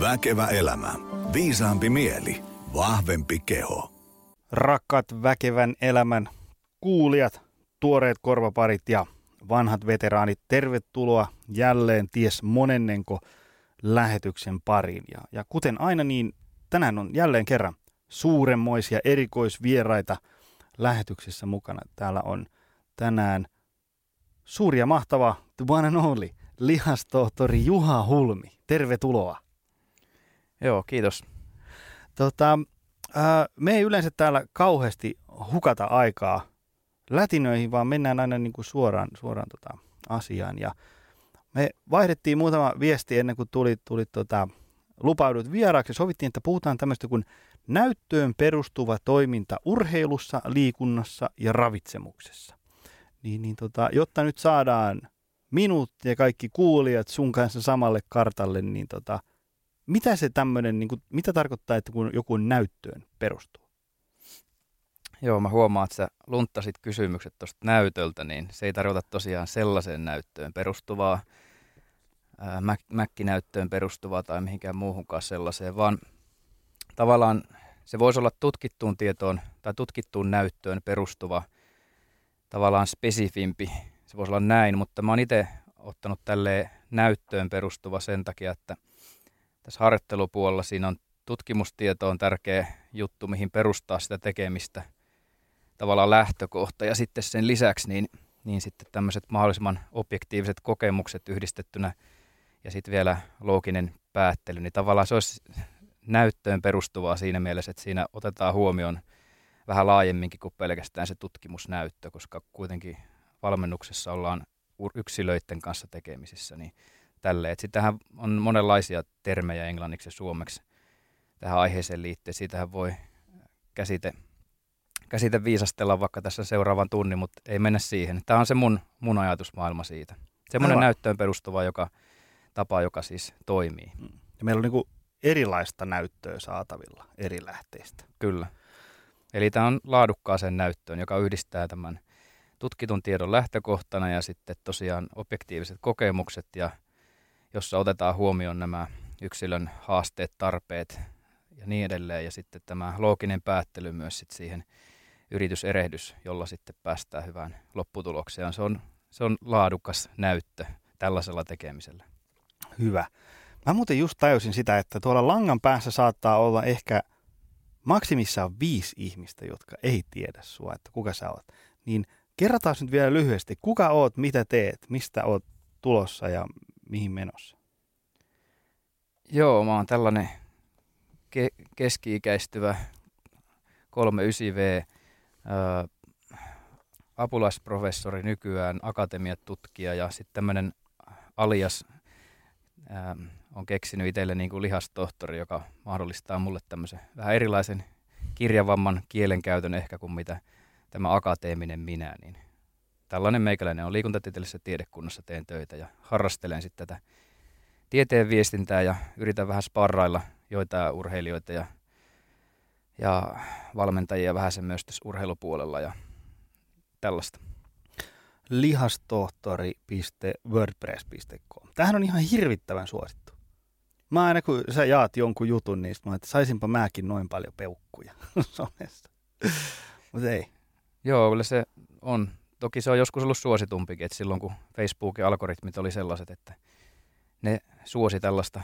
Väkevä elämä. Viisaampi mieli. Vahvempi keho. Rakkaat väkevän elämän kuulijat, tuoreet korvaparit ja vanhat veteraanit, tervetuloa jälleen ties monennenko lähetyksen pariin. Ja, ja kuten aina, niin tänään on jälleen kerran suuremmoisia erikoisvieraita lähetyksessä mukana. Täällä on tänään suuri ja mahtava the one and only lihastohtori Juha Hulmi. Tervetuloa. Joo, kiitos. Tota, ää, me ei yleensä täällä kauheasti hukata aikaa lätinöihin, vaan mennään aina niin kuin suoraan, suoraan tota asiaan. Ja me vaihdettiin muutama viesti ennen kuin tuli, tuli tota, lupaudut vieraaksi. Sovittiin, että puhutaan tämmöistä kuin näyttöön perustuva toiminta urheilussa, liikunnassa ja ravitsemuksessa. Niin, niin tota, jotta nyt saadaan minut ja kaikki kuulijat sun kanssa samalle kartalle, niin tota, mitä se tämmöinen, niin kuin, mitä tarkoittaa, että kun joku näyttöön perustuu? Joo, mä huomaan, että sä lunttasit kysymykset tuosta näytöltä, niin se ei tarkoita tosiaan sellaiseen näyttöön perustuvaa, ää, mäkkinäyttöön perustuvaa tai mihinkään muuhunkaan sellaiseen, vaan tavallaan se voisi olla tutkittuun tietoon tai tutkittuun näyttöön perustuva tavallaan spesifimpi. Se voisi olla näin, mutta mä oon itse ottanut tälle näyttöön perustuva sen takia, että tässä harjoittelupuolella siinä on tutkimustieto on tärkeä juttu, mihin perustaa sitä tekemistä tavallaan lähtökohta. Ja sitten sen lisäksi niin, niin sitten tämmöiset mahdollisimman objektiiviset kokemukset yhdistettynä ja sitten vielä looginen päättely, niin tavallaan se olisi näyttöön perustuvaa siinä mielessä, että siinä otetaan huomioon vähän laajemminkin kuin pelkästään se tutkimusnäyttö, koska kuitenkin valmennuksessa ollaan yksilöiden kanssa tekemisissä, niin tälleen. Sitähän on monenlaisia termejä englanniksi ja suomeksi tähän aiheeseen liittyen. Siitähän voi käsite, käsite viisastella vaikka tässä seuraavan tunnin, mutta ei mennä siihen. Tämä on se mun, mun ajatusmaailma siitä. Semmoinen Aivan. näyttöön perustuva joka, tapa, joka siis toimii. Mm. Ja meillä on niin erilaista näyttöä saatavilla eri lähteistä. Kyllä. Eli tämä on laadukkaaseen näyttöön, joka yhdistää tämän tutkitun tiedon lähtökohtana ja sitten tosiaan objektiiviset kokemukset, ja jossa otetaan huomioon nämä yksilön haasteet, tarpeet ja niin edelleen. Ja sitten tämä looginen päättely myös sitten siihen yrityserehdys, jolla sitten päästään hyvään lopputulokseen. Se on, se on laadukas näyttö tällaisella tekemisellä. Hyvä. Mä muuten just tajusin sitä, että tuolla langan päässä saattaa olla ehkä maksimissaan viisi ihmistä, jotka ei tiedä sua, että kuka sä oot. Niin kerrotaan nyt vielä lyhyesti, kuka oot, mitä teet, mistä oot tulossa ja mihin menossa? Joo, mä oon tällainen ke- keski-ikäistyvä 39V, ää, apulaisprofessori nykyään, akatemiatutkija ja sitten tämmöinen alias ää, on keksinyt itselle niin kuin lihastohtori, joka mahdollistaa mulle tämmöisen vähän erilaisen kirjavamman kielenkäytön ehkä kuin mitä tämä akateeminen minä, niin tällainen meikäläinen on liikuntatieteellisessä tiedekunnassa, teen töitä ja harrastelen sitten tätä tieteen viestintää ja yritän vähän sparrailla joitain urheilijoita ja, ja valmentajia vähän sen myös tässä urheilupuolella ja tällaista. lihastohtori.wordpress.com. Tämähän on ihan hirvittävän suosittu. Mä aina kun sä jaat jonkun jutun, niin mä että saisinpa mäkin noin paljon peukkuja somessa. Mutta ei. Joo, kyllä se on. Toki se on joskus ollut suositumpikin, että silloin kun Facebookin algoritmit oli sellaiset, että ne suosi tällaista,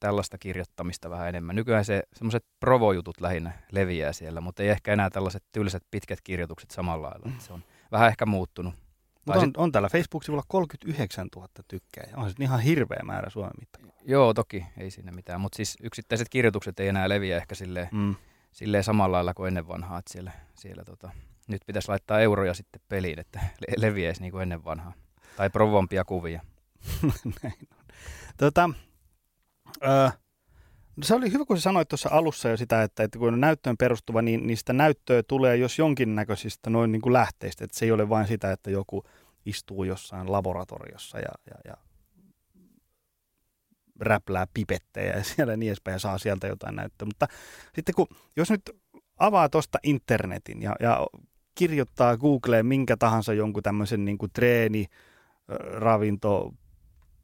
tällaista kirjoittamista vähän enemmän. Nykyään se semmoiset provojutut lähinnä leviää siellä, mutta ei ehkä enää tällaiset tylsät pitkät kirjoitukset samalla lailla. Se on vähän ehkä muuttunut. Mutta on, sit... on täällä Facebook-sivulla 39 000 tykkää. On se ihan hirveä määrä Suomen mittakaavassa. Joo, toki. Ei siinä mitään. Mutta siis yksittäiset kirjoitukset ei enää leviä ehkä silleen, mm. silleen samalla lailla kuin ennen vanhaa. Että siellä, siellä tota, nyt pitäisi laittaa euroja sitten peliin, että leviäisi niin kuin ennen vanhaa. Tai provompia kuvia. Näin on. Tota, ö, se oli hyvä, kun sä sanoit tuossa alussa jo sitä, että, että kun on näyttöön perustuva, niin niistä näyttöä tulee jos jonkinnäköisistä noin niin kuin lähteistä. Että se ei ole vain sitä, että joku istuu jossain laboratoriossa ja, ja, ja räplää pipettejä ja siellä niin edespäin ja saa sieltä jotain näyttöä. Mutta sitten kun, jos nyt avaa tuosta internetin ja, ja kirjoittaa Googleen minkä tahansa jonkun tämmöisen niin kuin treeni, ravinto,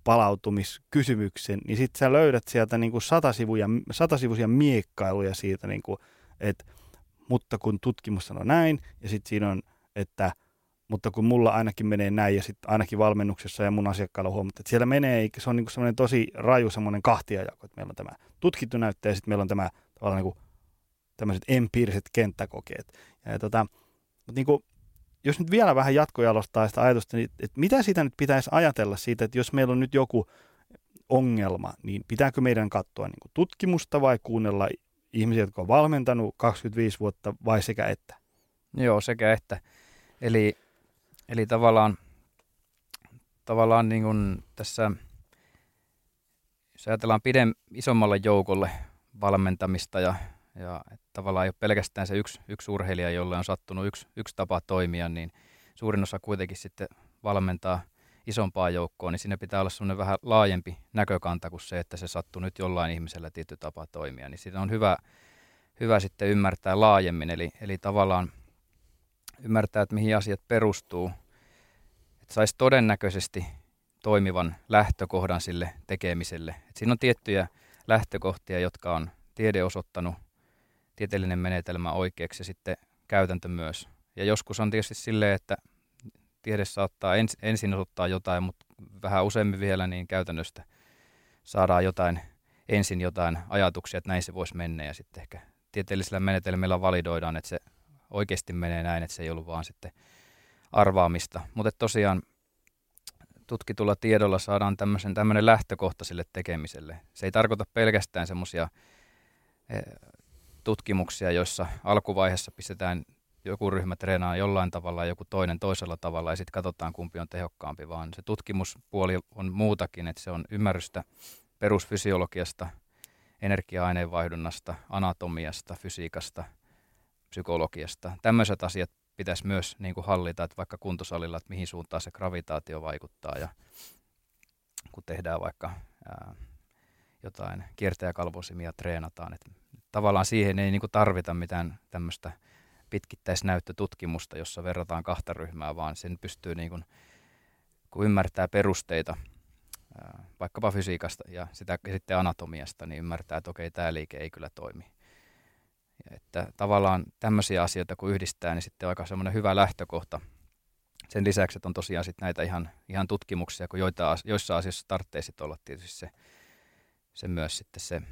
palautumiskysymyksen, niin sitten sä löydät sieltä niin kuin satasivuja, satasivuisia miekkailuja siitä, niin kuin, että mutta kun tutkimus sanoo näin, ja sitten siinä on, että mutta kun mulla ainakin menee näin, ja sitten ainakin valmennuksessa ja mun asiakkailla huomatta, että siellä menee, se on niin semmoinen tosi raju semmoinen kahtiajako, että meillä on tämä tutkittu näyttö, ja sitten meillä on tämä tavallaan niin kuin tämmöiset empiiriset kenttäkokeet. Ja, ja tota, mutta niin kuin, jos nyt vielä vähän jatkojalostaa sitä ajatusta, niin että mitä siitä nyt pitäisi ajatella siitä, että jos meillä on nyt joku ongelma, niin pitääkö meidän katsoa niin kuin tutkimusta vai kuunnella ihmisiä, jotka on valmentanut 25 vuotta vai sekä että? Joo, sekä että. Eli, eli tavallaan, tavallaan niin kuin tässä, jos ajatellaan pidem, isommalle joukolle valmentamista ja ja tavallaan ei ole pelkästään se yksi, yksi urheilija, jolle on sattunut yksi, yksi tapa toimia, niin suurin osa kuitenkin sitten valmentaa isompaa joukkoa, niin siinä pitää olla semmoinen vähän laajempi näkökanta kuin se, että se sattuu nyt jollain ihmisellä tietty tapa toimia. Niin siinä on hyvä, hyvä sitten ymmärtää laajemmin, eli, eli tavallaan ymmärtää, että mihin asiat perustuu, että saisi todennäköisesti toimivan lähtökohdan sille tekemiselle. Et siinä on tiettyjä lähtökohtia, jotka on tiede osoittanut tieteellinen menetelmä oikeaksi ja sitten käytäntö myös. Ja joskus on tietysti silleen, että tiede saattaa ens, ensin osoittaa jotain, mutta vähän useammin vielä niin käytännöstä saadaan jotain, ensin jotain ajatuksia, että näin se voisi mennä ja sitten ehkä tieteellisillä menetelmillä validoidaan, että se oikeasti menee näin, että se ei ollut vaan sitten arvaamista. Mutta tosiaan tutkitulla tiedolla saadaan tämmöinen lähtökohta sille tekemiselle. Se ei tarkoita pelkästään semmoisia eh, tutkimuksia, joissa alkuvaiheessa pistetään joku ryhmä treenaa jollain tavalla ja joku toinen toisella tavalla ja sitten katsotaan kumpi on tehokkaampi, vaan se tutkimuspuoli on muutakin, että se on ymmärrystä perusfysiologiasta, energia-aineenvaihdunnasta, anatomiasta, fysiikasta, psykologiasta. Tämmöiset asiat pitäisi myös niin kuin hallita, että vaikka kuntosalilla, että mihin suuntaan se gravitaatio vaikuttaa ja kun tehdään vaikka ää, jotain kiertäjäkalvosimia treenataan, että tavallaan siihen ei niin kuin tarvita mitään tämmöistä pitkittäisnäyttötutkimusta, jossa verrataan kahta ryhmää, vaan sen pystyy niin kuin, kun ymmärtää perusteita vaikkapa fysiikasta ja, sitä, ja sitten anatomiasta, niin ymmärtää, että okei, tämä liike ei kyllä toimi. Ja että tavallaan tämmöisiä asioita kun yhdistää, niin sitten on aika semmoinen hyvä lähtökohta. Sen lisäksi, että on tosiaan sitten näitä ihan, ihan tutkimuksia, kun joita, joissa asioissa tarvitsee olla tietysti se, se myös sitten se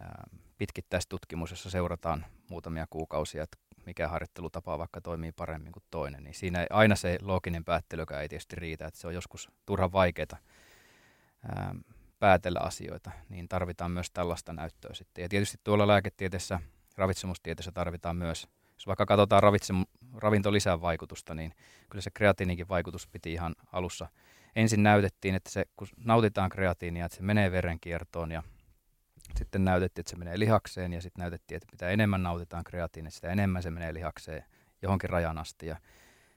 ää, pitkittäistutkimus, jossa seurataan muutamia kuukausia, että mikä harjoittelutapa vaikka toimii paremmin kuin toinen, niin siinä aina se looginen päättelykään ei tietysti riitä, että se on joskus turhan vaikeaa ää, päätellä asioita, niin tarvitaan myös tällaista näyttöä sitten. Ja tietysti tuolla lääketieteessä, ravitsemustieteessä tarvitaan myös, jos vaikka katsotaan ravitsem, ravintolisän vaikutusta, niin kyllä se kreatiinikin vaikutus piti ihan alussa. Ensin näytettiin, että se, kun nautitaan kreatiinia, että se menee verenkiertoon ja sitten näytettiin, että se menee lihakseen ja sitten näytettiin, että mitä enemmän nautitaan kreatiinia, sitä enemmän se menee lihakseen johonkin rajan asti. Ja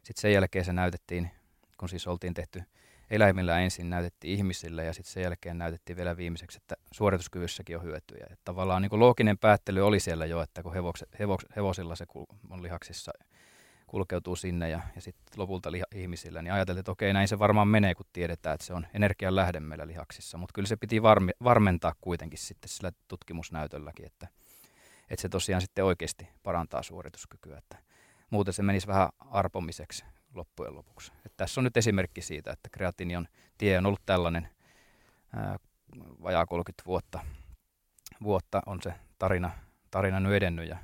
sitten sen jälkeen se näytettiin, kun siis oltiin tehty eläimillä ensin, näytettiin ihmisille ja sitten sen jälkeen näytettiin vielä viimeiseksi, että suorituskyvyssäkin on hyötyjä. Että tavallaan niin looginen päättely oli siellä jo, että kun hevokse, hevos, hevosilla se on lihaksissa kulkeutuu sinne ja, ja sitten lopulta liha, ihmisillä, niin ajateltiin, että okei, näin se varmaan menee, kun tiedetään, että se on energian lähde meillä lihaksissa. Mutta kyllä se piti varmi, varmentaa kuitenkin sitten sillä tutkimusnäytölläkin, että, että se tosiaan sitten oikeasti parantaa suorituskykyä. Että muuten se menisi vähän arpomiseksi loppujen lopuksi. Että tässä on nyt esimerkki siitä, että kreatiinion tie on ollut tällainen ää, vajaa 30 vuotta, vuotta on se tarina, tarina nyt edennyt ja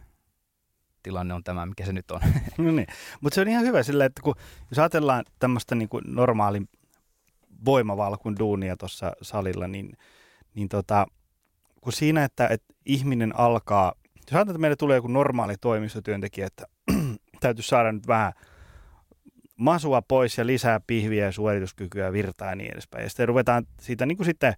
tilanne on tämä, mikä se nyt on. no niin, mutta se on ihan hyvä sillä, että kun, jos ajatellaan tämmöistä niin kuin normaalin voimavalkun duunia tuossa salilla, niin, niin tota, kun siinä, että, että ihminen alkaa, jos ajatellaan, että meille tulee joku normaali toimistotyöntekijä, että täytyy saada nyt vähän masua pois ja lisää pihviä ja suorituskykyä, virtaa ja niin edespäin. Ja sitten ruvetaan siitä niin kuin sitten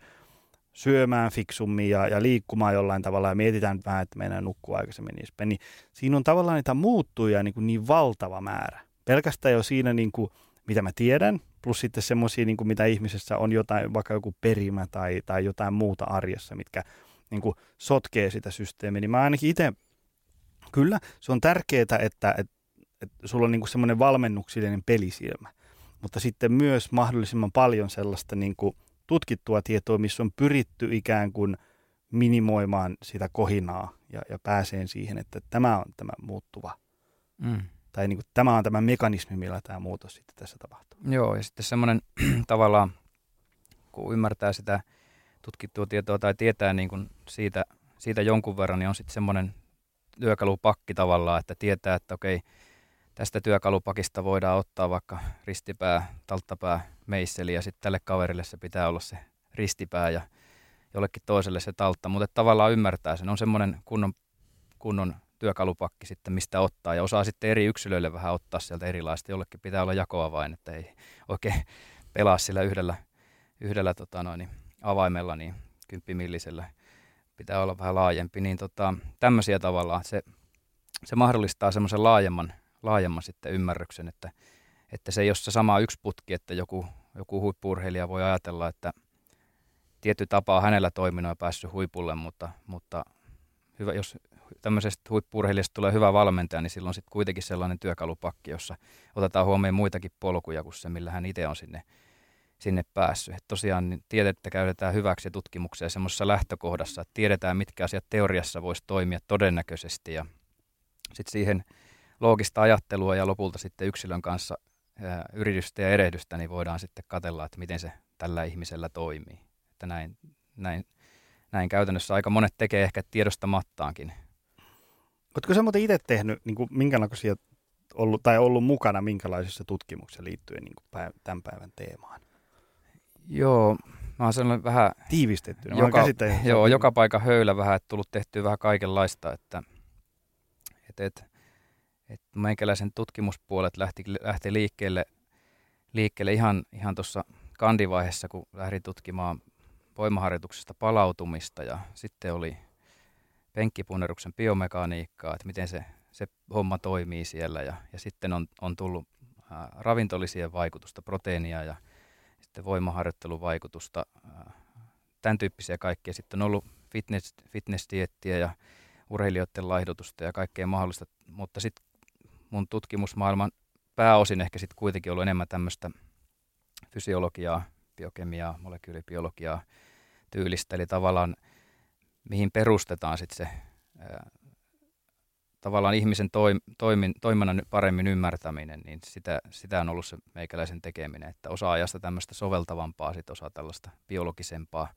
syömään fiksummin ja, ja liikkumaan jollain tavalla ja mietitään vähän, että meidän nukkuu aikaisemmin niin, niin siinä on tavallaan niitä muuttuja niin, kuin niin valtava määrä. Pelkästään jo siinä, niin kuin, mitä mä tiedän, plus sitten semmoisia, niin mitä ihmisessä on jotain, vaikka joku perimä tai, tai jotain muuta arjessa, mitkä niin kuin sotkee sitä systeemiä, niin mä ainakin itse, kyllä, se on tärkeää, että, että, että sulla on niin kuin semmoinen valmennuksellinen pelisilmä, mutta sitten myös mahdollisimman paljon sellaista niin kuin tutkittua tietoa, missä on pyritty ikään kuin minimoimaan sitä kohinaa ja, ja pääseen siihen, että tämä on tämä muuttuva. Mm. Tai niin kuin, tämä on tämä mekanismi, millä tämä muutos sitten tässä tapahtuu. Joo, ja sitten semmoinen tavallaan, kun ymmärtää sitä tutkittua tietoa tai tietää niin kuin siitä, siitä jonkun verran, niin on sitten semmoinen työkalupakki tavallaan, että tietää, että okei, tästä työkalupakista voidaan ottaa vaikka ristipää, talttapää, meisseli ja sitten tälle kaverille se pitää olla se ristipää ja jollekin toiselle se taltta, mutta tavallaan ymmärtää sen. On semmoinen kunnon, kunnon työkalupakki sitten, mistä ottaa ja osaa sitten eri yksilöille vähän ottaa sieltä erilaista. Jollekin pitää olla jakoa vain, että ei oikein pelaa sillä yhdellä, yhdellä tota noin, avaimella, niin kymppimillisellä pitää olla vähän laajempi. Niin tota, tämmöisiä tavallaan, se, se mahdollistaa semmoisen laajemman, laajemman sitten ymmärryksen, että, että se ei ole se sama yksi putki, että joku, joku huippurheilija voi ajatella, että tietty tapa on hänellä toiminut ja päässyt huipulle, mutta, mutta hyvä, jos tämmöisestä huippurheilijasta tulee hyvä valmentaja, niin silloin sitten kuitenkin sellainen työkalupakki, jossa otetaan huomioon muitakin polkuja kuin se, millä hän itse on sinne, sinne päässyt. Et tosiaan niin tiedettä käytetään hyväksi tutkimukseen semmoisessa lähtökohdassa, että tiedetään, mitkä asiat teoriassa voisi toimia todennäköisesti ja sitten siihen loogista ajattelua ja lopulta sitten yksilön kanssa ää, yritystä ja erehdystä, niin voidaan sitten katella, että miten se tällä ihmisellä toimii. Että näin, näin, näin käytännössä aika monet tekee ehkä tiedostamattaankin Oletko sä muuten itse tehnyt niin kuin, minkälaisia ollut, tai ollut mukana minkälaisissa tutkimuksissa liittyen niin kuin päiv- tämän päivän teemaan? Joo, mä oon sellainen vähän... Tiivistetty. Joka, joo, joka paikka höylä vähän, että tullut tehtyä vähän kaikenlaista, että et, et, et meikäläisen tutkimuspuolet lähti, lähti liikkeelle, liikkeelle ihan, ihan tuossa kandivaiheessa, kun lähdin tutkimaan voimaharjoituksesta palautumista ja sitten oli penkkipunneruksen biomekaniikkaa, että miten se, se homma toimii siellä. Ja, ja sitten on, on tullut ää, ravintolisien vaikutusta, proteiinia ja sitten voimaharjoittelun vaikutusta, ää, tämän tyyppisiä kaikkea. Sitten on ollut fitness, fitness-diettiä ja urheilijoiden laihdutusta ja kaikkea mahdollista, mutta sitten mun tutkimusmaailman pääosin ehkä sitten kuitenkin ollut enemmän tämmöistä fysiologiaa, biokemiaa, molekyylibiologiaa tyylistä, eli tavallaan – mihin perustetaan sitten se ää, tavallaan ihmisen toim, toimin, toiminnan paremmin ymmärtäminen, niin sitä, sitä on ollut se meikäläisen tekeminen, että osa ajasta tämmöistä soveltavampaa, sitten osa tällaista biologisempaa.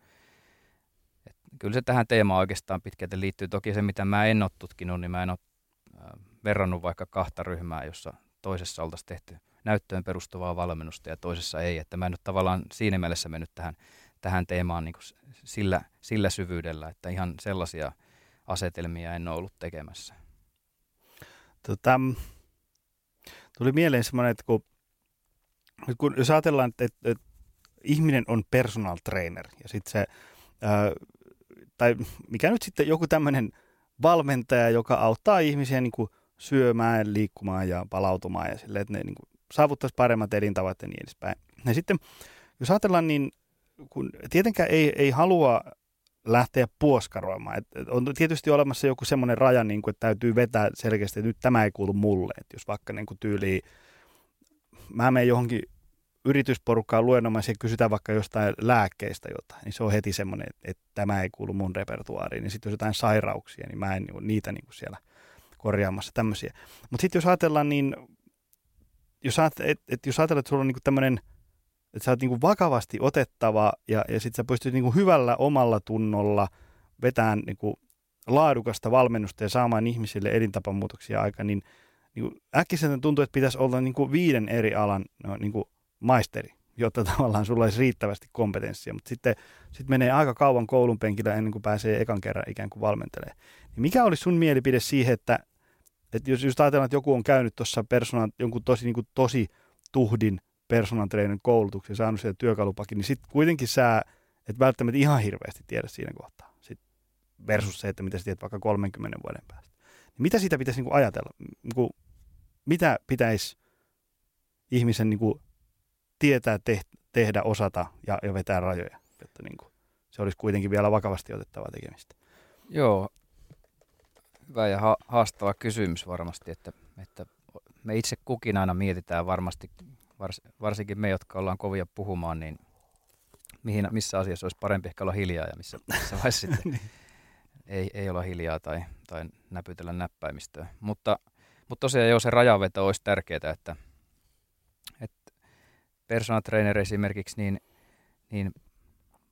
Et kyllä se tähän teemaan oikeastaan pitkälti liittyy. Toki se, mitä mä en ole tutkinut, niin mä en ole verrannut vaikka kahta ryhmää, jossa toisessa oltaisiin tehty näyttöön perustuvaa valmennusta ja toisessa ei. Että mä en ole tavallaan siinä mielessä mennyt tähän tähän teemaan niin kuin sillä, sillä syvyydellä, että ihan sellaisia asetelmia en ole ollut tekemässä. Tota, tuli mieleen semmoinen, että kun, kun jos ajatellaan, että, että, että ihminen on personal trainer ja sitten se, ää, tai mikä nyt sitten joku tämmöinen valmentaja, joka auttaa ihmisiä niin kuin syömään, liikkumaan ja palautumaan ja sille, että ne niin kuin saavuttaisi paremmat elintavat ja niin edespäin. Ja sitten jos ajatellaan, niin kun tietenkään ei, ei halua lähteä puoskaroimaan. Et, on tietysti olemassa joku semmoinen raja, niin kuin, että täytyy vetää selkeästi, että nyt tämä ei kuulu mulle. Et jos vaikka niin kuin mä menen johonkin yritysporukkaan luennomaan ja kysytään vaikka jostain lääkkeistä jotain, niin se on heti semmoinen, että, että tämä ei kuulu mun repertuaariin. Niin sitten jos jotain sairauksia, niin mä en niin, niitä niin kuin siellä korjaamassa tämmöisiä. Mutta sitten jos ajatellaan, niin jos, ajatellaan, et, et jos ajatellaan, että sulla on niin tämmöinen – että sä oot niinku vakavasti otettava ja, ja sitten sä pystyt niinku hyvällä omalla tunnolla vetämään niinku laadukasta valmennusta ja saamaan ihmisille elintapamuutoksia aika, niin niinku äkkiseltä tuntuu, että pitäisi olla niinku viiden eri alan no, niinku maisteri, jotta tavallaan sulla olisi riittävästi kompetenssia, mutta sitten sit menee aika kauan koulun penkillä ennen kuin pääsee ekan kerran ikään kuin valmentelemaan. Niin mikä olisi sun mielipide siihen, että, että jos, jos ajatellaan, että joku on käynyt tuossa persoonan jonkun tosi, niin kuin tosi tuhdin personal trainin koulutuksen, saanut sieltä työkalupakin, niin sitten kuitenkin sä et välttämättä ihan hirveästi tiedä siinä kohtaa. Sit versus se, että mitä sä tiedät vaikka 30 vuoden päästä. Niin mitä siitä pitäisi niinku ajatella? Niinku, mitä pitäisi ihmisen niinku tietää, te- tehdä, osata ja, ja vetää rajoja, jotta niinku, se olisi kuitenkin vielä vakavasti otettavaa tekemistä? Joo, hyvä ja ha- haastava kysymys varmasti, että, että me itse kukin aina mietitään varmasti vars, varsinkin me, jotka ollaan kovia puhumaan, niin mihin, missä asiassa olisi parempi ehkä olla hiljaa ja missä, missä vaiheessa sitten ei, ei olla hiljaa tai, tai näpytellä näppäimistöä. Mutta, mutta tosiaan jo se rajaveto olisi tärkeää, että, että personal trainer esimerkiksi, niin, niin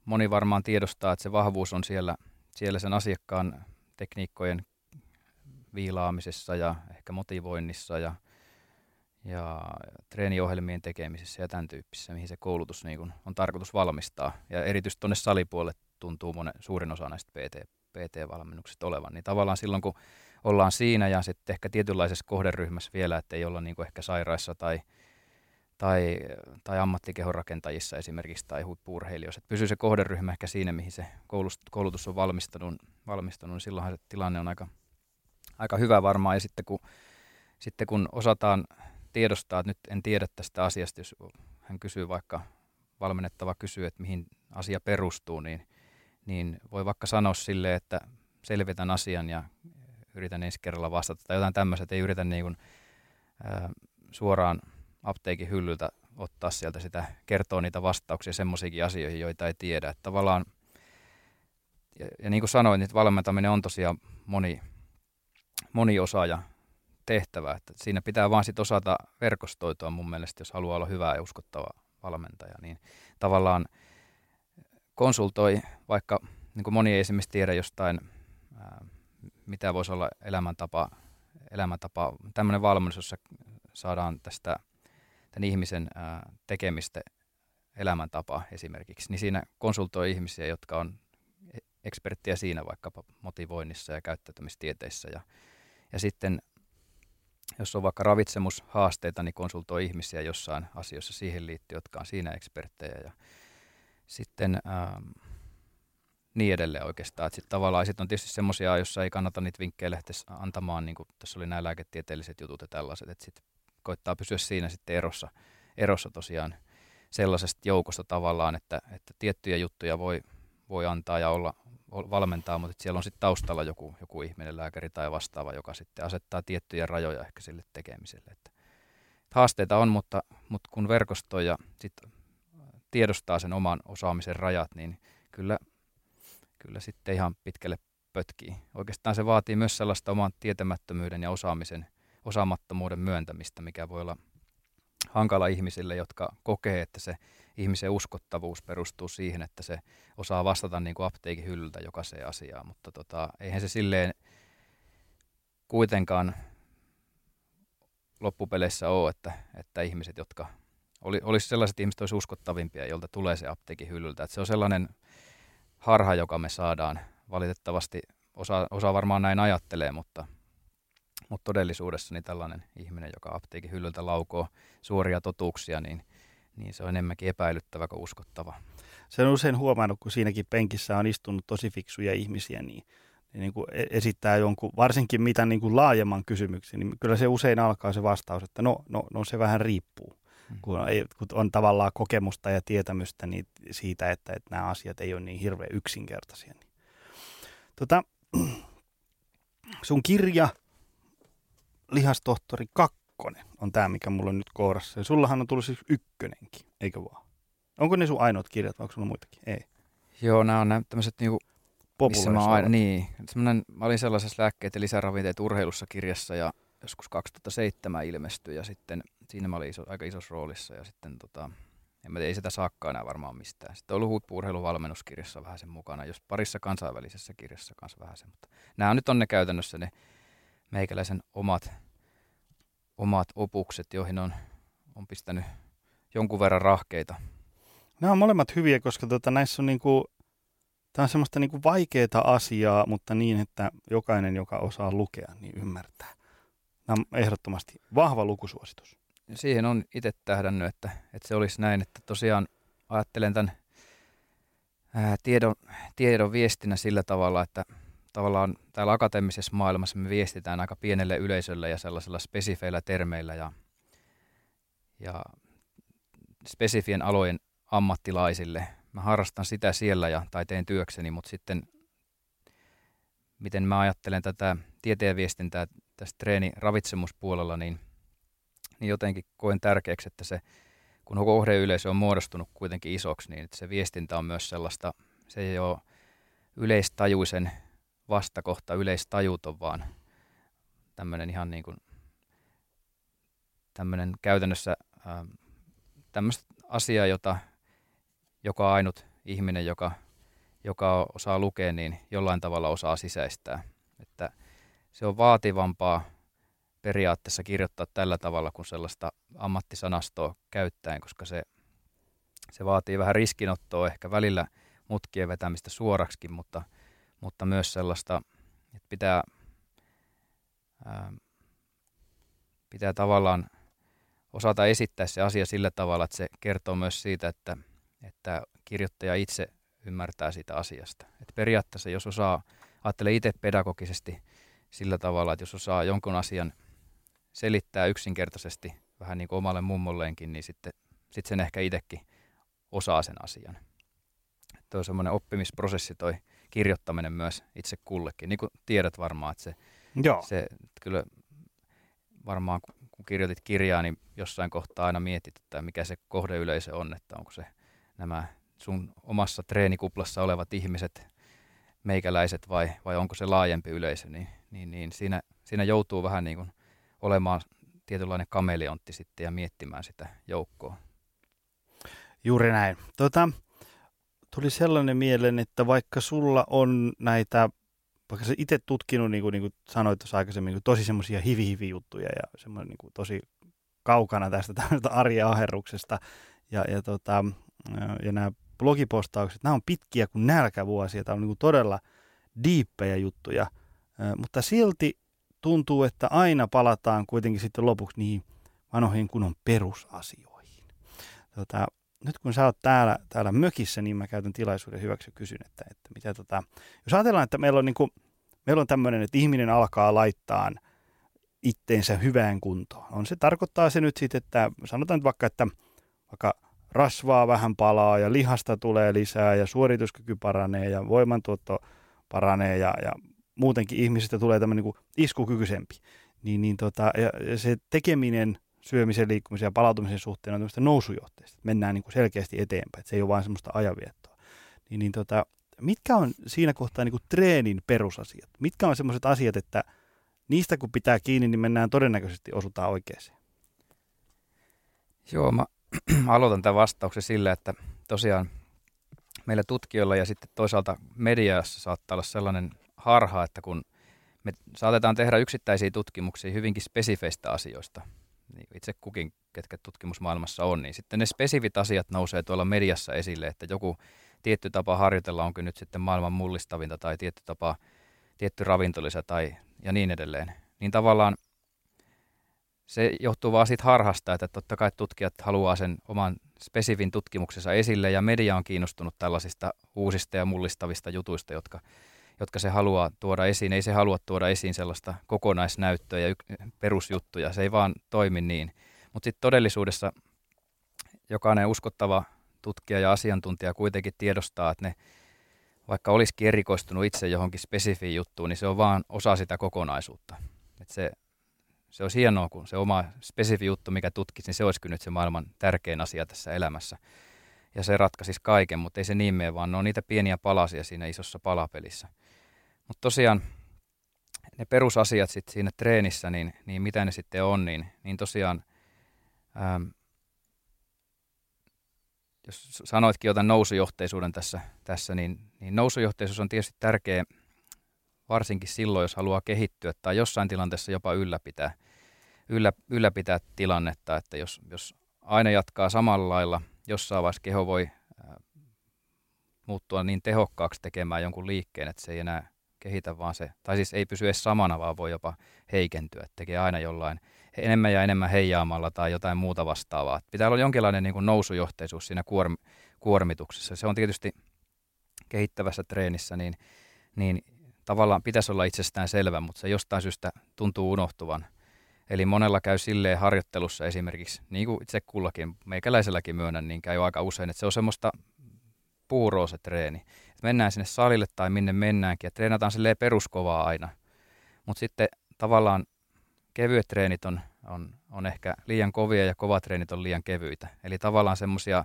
moni varmaan tiedostaa, että se vahvuus on siellä, siellä sen asiakkaan tekniikkojen viilaamisessa ja ehkä motivoinnissa ja, ja treeniohjelmien tekemisessä ja tämän tyyppisessä, mihin se koulutus niin kun on tarkoitus valmistaa. Ja erityisesti tuonne salipuolelle tuntuu monen, suurin osa näistä PT, PT-valmennuksista olevan. Niin tavallaan silloin, kun ollaan siinä ja sitten ehkä tietynlaisessa kohderyhmässä vielä, että ei olla niin ehkä sairaissa tai, tai, tai ammattikehonrakentajissa esimerkiksi tai huippuurheilijoissa. Että pysyy se kohderyhmä ehkä siinä, mihin se koulutus on valmistunut, valmistunut niin silloinhan se tilanne on aika, aika hyvä varmaan. Ja sitten kun, sitten kun osataan tiedostaa, että nyt en tiedä tästä asiasta, jos hän kysyy vaikka, valmennettava kysyy, että mihin asia perustuu, niin, niin voi vaikka sanoa sille, että selvitän asian ja yritän ensi kerralla vastata tai jotain tämmöistä, että ei yritä niin kuin, ää, suoraan apteekin hyllyltä ottaa sieltä sitä, kertoa niitä vastauksia semmoisiinkin asioihin, joita ei tiedä. Että tavallaan, ja, ja niin kuin sanoin, niin valmentaminen on tosiaan moni, moni osaaja tehtävä. Että siinä pitää vaan sit osata verkostoitua mun mielestä, jos haluaa olla hyvä ja uskottava valmentaja. Niin tavallaan konsultoi, vaikka niin kuin moni ei esimerkiksi tiedä jostain, ää, mitä voisi olla elämäntapa, elämäntapa tämmöinen valmennus, jossa saadaan tästä tämän ihmisen ää, tekemistä elämäntapa esimerkiksi, niin siinä konsultoi ihmisiä, jotka on e-, eksperttiä siinä vaikkapa motivoinnissa ja käyttäytymistieteissä ja, ja sitten jos on vaikka ravitsemushaasteita, niin konsultoi ihmisiä jossain asioissa siihen liittyen, jotka on siinä eksperttejä ja sitten ähm, niin edelleen oikeastaan. Sitten tavallaan sit on tietysti semmoisia, joissa ei kannata niitä vinkkejä lähteä antamaan, niin kuin tässä oli nämä lääketieteelliset jutut ja tällaiset, että sitten koittaa pysyä siinä sitten erossa, erossa tosiaan sellaisesta joukosta tavallaan, että, että tiettyjä juttuja voi, voi antaa ja olla, valmentaa, mutta siellä on sitten taustalla joku, joku ihminen, lääkäri tai vastaava, joka sitten asettaa tiettyjä rajoja ehkä sille tekemiselle. Että haasteita on, mutta, mutta kun verkostoi ja sit tiedostaa sen oman osaamisen rajat, niin kyllä, kyllä sitten ihan pitkälle pötkii. Oikeastaan se vaatii myös sellaista oman tietämättömyyden ja osaamisen, osaamattomuuden myöntämistä, mikä voi olla hankala ihmisille, jotka kokee, että se ihmisen uskottavuus perustuu siihen, että se osaa vastata niin kuin apteekin hyllyltä jokaiseen asiaan, mutta tota, eihän se silleen kuitenkaan loppupeleissä ole, että, että ihmiset, jotka oli, olisi sellaiset ihmiset, olisi uskottavimpia, jolta tulee se apteekin hyllyltä. Että se on sellainen harha, joka me saadaan valitettavasti, osa, osa varmaan näin ajattelee, mutta, mutta todellisuudessa niin tällainen ihminen, joka apteekin hyllyltä laukoo suoria totuuksia, niin niin se on enemmänkin epäilyttävä kuin uskottava. Se on usein huomannut, kun siinäkin penkissä on istunut tosi fiksuja ihmisiä, niin, niin, kuin e- esittää jonkun, varsinkin mitä niin kuin laajemman kysymyksen, niin kyllä se usein alkaa se vastaus, että no, no, no se vähän riippuu. Hmm. Kun, ei, kun on tavallaan kokemusta ja tietämystä niin siitä, että, että nämä asiat ei ole niin hirveän yksinkertaisia. Niin. Tota, sun kirja Lihastohtori 2 kakkonen on tämä, mikä mulla on nyt kourassa. Ja sullahan on tullut siis ykkönenkin, eikö vaan? Onko ne sun ainoat kirjat vai onko sulla muitakin? Ei. Joo, nämä on nämä tämmöiset niinku, missä mä, aina, niin, mä olin sellaisessa lääkkeet ja lisäravinteet urheilussa kirjassa ja joskus 2007 ilmestyi ja sitten siinä mä olin iso, aika isossa roolissa ja sitten tota, en mä tiedä, ei sitä saakkaan enää varmaan mistään. Sitten on ollut huippu-urheiluvalmennuskirjassa vähän sen mukana, jos parissa kansainvälisessä kirjassa kanssa vähän sen, mutta nämä nyt on ne käytännössä ne meikäläisen omat omat opukset, joihin on, on pistänyt jonkun verran rahkeita. Nämä on molemmat hyviä, koska tota, näissä on niinku, tämä on semmoista niinku vaikeaa asiaa, mutta niin, että jokainen, joka osaa lukea, niin ymmärtää. Nämä on ehdottomasti vahva lukusuositus. Siihen on itse tähdännyt, että, että se olisi näin, että tosiaan ajattelen tämän ää, tiedon, tiedon viestinä sillä tavalla, että tavallaan täällä akateemisessa maailmassa me viestitään aika pienelle yleisölle ja sellaisilla spesifeillä termeillä ja, ja spesifien alojen ammattilaisille. Mä harrastan sitä siellä ja, tai teen työkseni, mutta sitten miten mä ajattelen tätä tieteen viestintää tässä treeni ravitsemuspuolella, niin, niin jotenkin koen tärkeäksi, että se kun kohdeyleisö on muodostunut kuitenkin isoksi, niin se viestintä on myös sellaista, se ei ole yleistajuisen vastakohta, yleistajuton, vaan tämmöinen ihan niin kuin tämmöinen käytännössä ähm, tämmöistä asiaa, jota joka ainut ihminen, joka, joka osaa lukea, niin jollain tavalla osaa sisäistää. Että se on vaativampaa periaatteessa kirjoittaa tällä tavalla kuin sellaista ammattisanastoa käyttäen, koska se, se vaatii vähän riskinottoa, ehkä välillä mutkien vetämistä suoraksikin, mutta, mutta myös sellaista, että pitää, ää, pitää tavallaan osata esittää se asia sillä tavalla, että se kertoo myös siitä, että, että kirjoittaja itse ymmärtää siitä asiasta. Et periaatteessa jos osaa, ajattelee itse pedagogisesti sillä tavalla, että jos osaa jonkun asian selittää yksinkertaisesti vähän niin kuin omalle mummolleenkin, niin sitten sit sen ehkä itsekin osaa sen asian. Tuo semmoinen oppimisprosessi toi kirjoittaminen myös itse kullekin. Niin kuin tiedät varmaan, että se, Joo. se kyllä varmaan kun kirjoitit kirjaa, niin jossain kohtaa aina mietit, että mikä se kohdeyleisö on, että onko se nämä sun omassa treenikuplassa olevat ihmiset, meikäläiset vai, vai onko se laajempi yleisö, niin, niin, niin siinä, siinä joutuu vähän niin kuin olemaan tietynlainen kameleontti sitten ja miettimään sitä joukkoa. Juuri näin. Tota, tuli sellainen mieleen, että vaikka sulla on näitä, vaikka sä itse tutkinut, niin kuin, niin kuin sanoit tuossa aikaisemmin, niin tosi semmoisia hivi-hivi-juttuja ja semmoinen niin kuin, tosi kaukana tästä arjen aherruksesta ja, ja, tota, ja nämä blogipostaukset, nämä on pitkiä kuin nälkävuosia, tämä on niin kuin todella diippejä juttuja, mutta silti tuntuu, että aina palataan kuitenkin sitten lopuksi niihin vanhoihin kunnon perusasioihin. Tota, nyt kun sä oot täällä, täällä mökissä, niin mä käytän tilaisuuden hyväksi ja kysyn, että, että mitä tota, jos ajatellaan, että meillä on, niin kuin, meillä on tämmöinen, että ihminen alkaa laittaa itteensä hyvään kuntoon. On se tarkoittaa se nyt sitten, että sanotaan nyt vaikka, että vaikka rasvaa vähän palaa ja lihasta tulee lisää ja suorituskyky paranee ja voimantuotto paranee ja, ja muutenkin ihmisestä tulee tämmöinen niin iskukykyisempi. Niin, niin tota, ja se tekeminen syömisen, liikkumisen ja palautumisen suhteen on tämmöistä nousujohteista. Mennään niin kuin selkeästi eteenpäin, että se ei ole vain semmoista ajanviettoa. Niin, niin tota, mitkä on siinä kohtaa niin kuin treenin perusasiat? Mitkä on semmoiset asiat, että niistä kun pitää kiinni, niin mennään todennäköisesti osutaan oikeeseen? Joo, mä aloitan tämän vastauksen sillä, että tosiaan meillä tutkijoilla ja sitten toisaalta mediassa saattaa olla sellainen harha, että kun me saatetaan tehdä yksittäisiä tutkimuksia hyvinkin spesifeistä asioista, niin itse kukin, ketkä tutkimusmaailmassa on, niin sitten ne spesifit asiat nousee tuolla mediassa esille, että joku tietty tapa harjoitella onkin nyt sitten maailman mullistavinta tai tietty tapa, tietty ravintolisa tai ja niin edelleen. Niin tavallaan se johtuu vaan siitä harhasta, että totta kai tutkijat haluaa sen oman spesifin tutkimuksensa esille ja media on kiinnostunut tällaisista uusista ja mullistavista jutuista, jotka jotka se haluaa tuoda esiin. Ei se halua tuoda esiin sellaista kokonaisnäyttöä ja perusjuttuja. Se ei vaan toimi niin. Mutta sitten todellisuudessa jokainen uskottava tutkija ja asiantuntija kuitenkin tiedostaa, että ne vaikka olisikin erikoistunut itse johonkin spesifiin juttuun, niin se on vaan osa sitä kokonaisuutta. Et se, se olisi hienoa, kun se oma spesifi juttu, mikä tutkisi, niin se olisi nyt se maailman tärkein asia tässä elämässä. Ja se ratkaisisi kaiken, mutta ei se niin mene, vaan ne on niitä pieniä palasia siinä isossa palapelissä. Mutta tosiaan ne perusasiat sit siinä treenissä, niin, niin mitä ne sitten on, niin, niin tosiaan, ähm, jos sanoitkin jotain nousujohteisuuden tässä, tässä niin, niin nousujohteisuus on tietysti tärkeä varsinkin silloin, jos haluaa kehittyä tai jossain tilanteessa jopa ylläpitää, yllä, ylläpitää tilannetta, että jos, jos aina jatkaa samalla lailla, jossain vaiheessa keho voi äh, muuttua niin tehokkaaksi tekemään jonkun liikkeen, että se ei enää kehitä, vaan se, tai siis ei pysy edes samana, vaan voi jopa heikentyä. Tekee aina jollain enemmän ja enemmän heijaamalla tai jotain muuta vastaavaa. Pitää olla jonkinlainen niin kuin nousujohteisuus siinä kuorm, kuormituksessa. Se on tietysti kehittävässä treenissä, niin, niin tavallaan pitäisi olla itsestään selvä, mutta se jostain syystä tuntuu unohtuvan. Eli monella käy silleen harjoittelussa esimerkiksi, niin kuin itse kullakin, meikäläiselläkin myönnän, niin käy aika usein, että se on semmoista puuroa se treeni mennään sinne salille tai minne mennäänkin ja treenataan silleen peruskovaa aina. Mutta sitten tavallaan kevyet treenit on, on, on ehkä liian kovia ja kovat treenit on liian kevyitä. Eli tavallaan semmoisia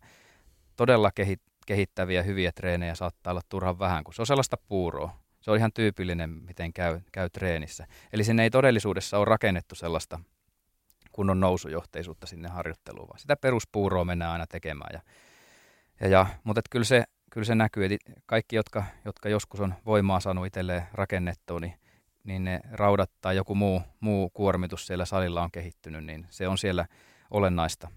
todella kehit, kehittäviä hyviä treenejä saattaa olla turhan vähän, kun se on sellaista puuroa. Se on ihan tyypillinen, miten käy, käy treenissä. Eli sinne ei todellisuudessa ole rakennettu sellaista kunnon nousujohteisuutta sinne harjoitteluun, vaan sitä peruspuuroa mennään aina tekemään. Ja, ja, ja, mutta kyllä se, kyllä se näkyy, että kaikki, jotka, jotka joskus on voimaa saanut itselleen rakennettua, niin, niin ne raudat tai joku muu, muu kuormitus siellä salilla on kehittynyt, niin se on siellä olennaista.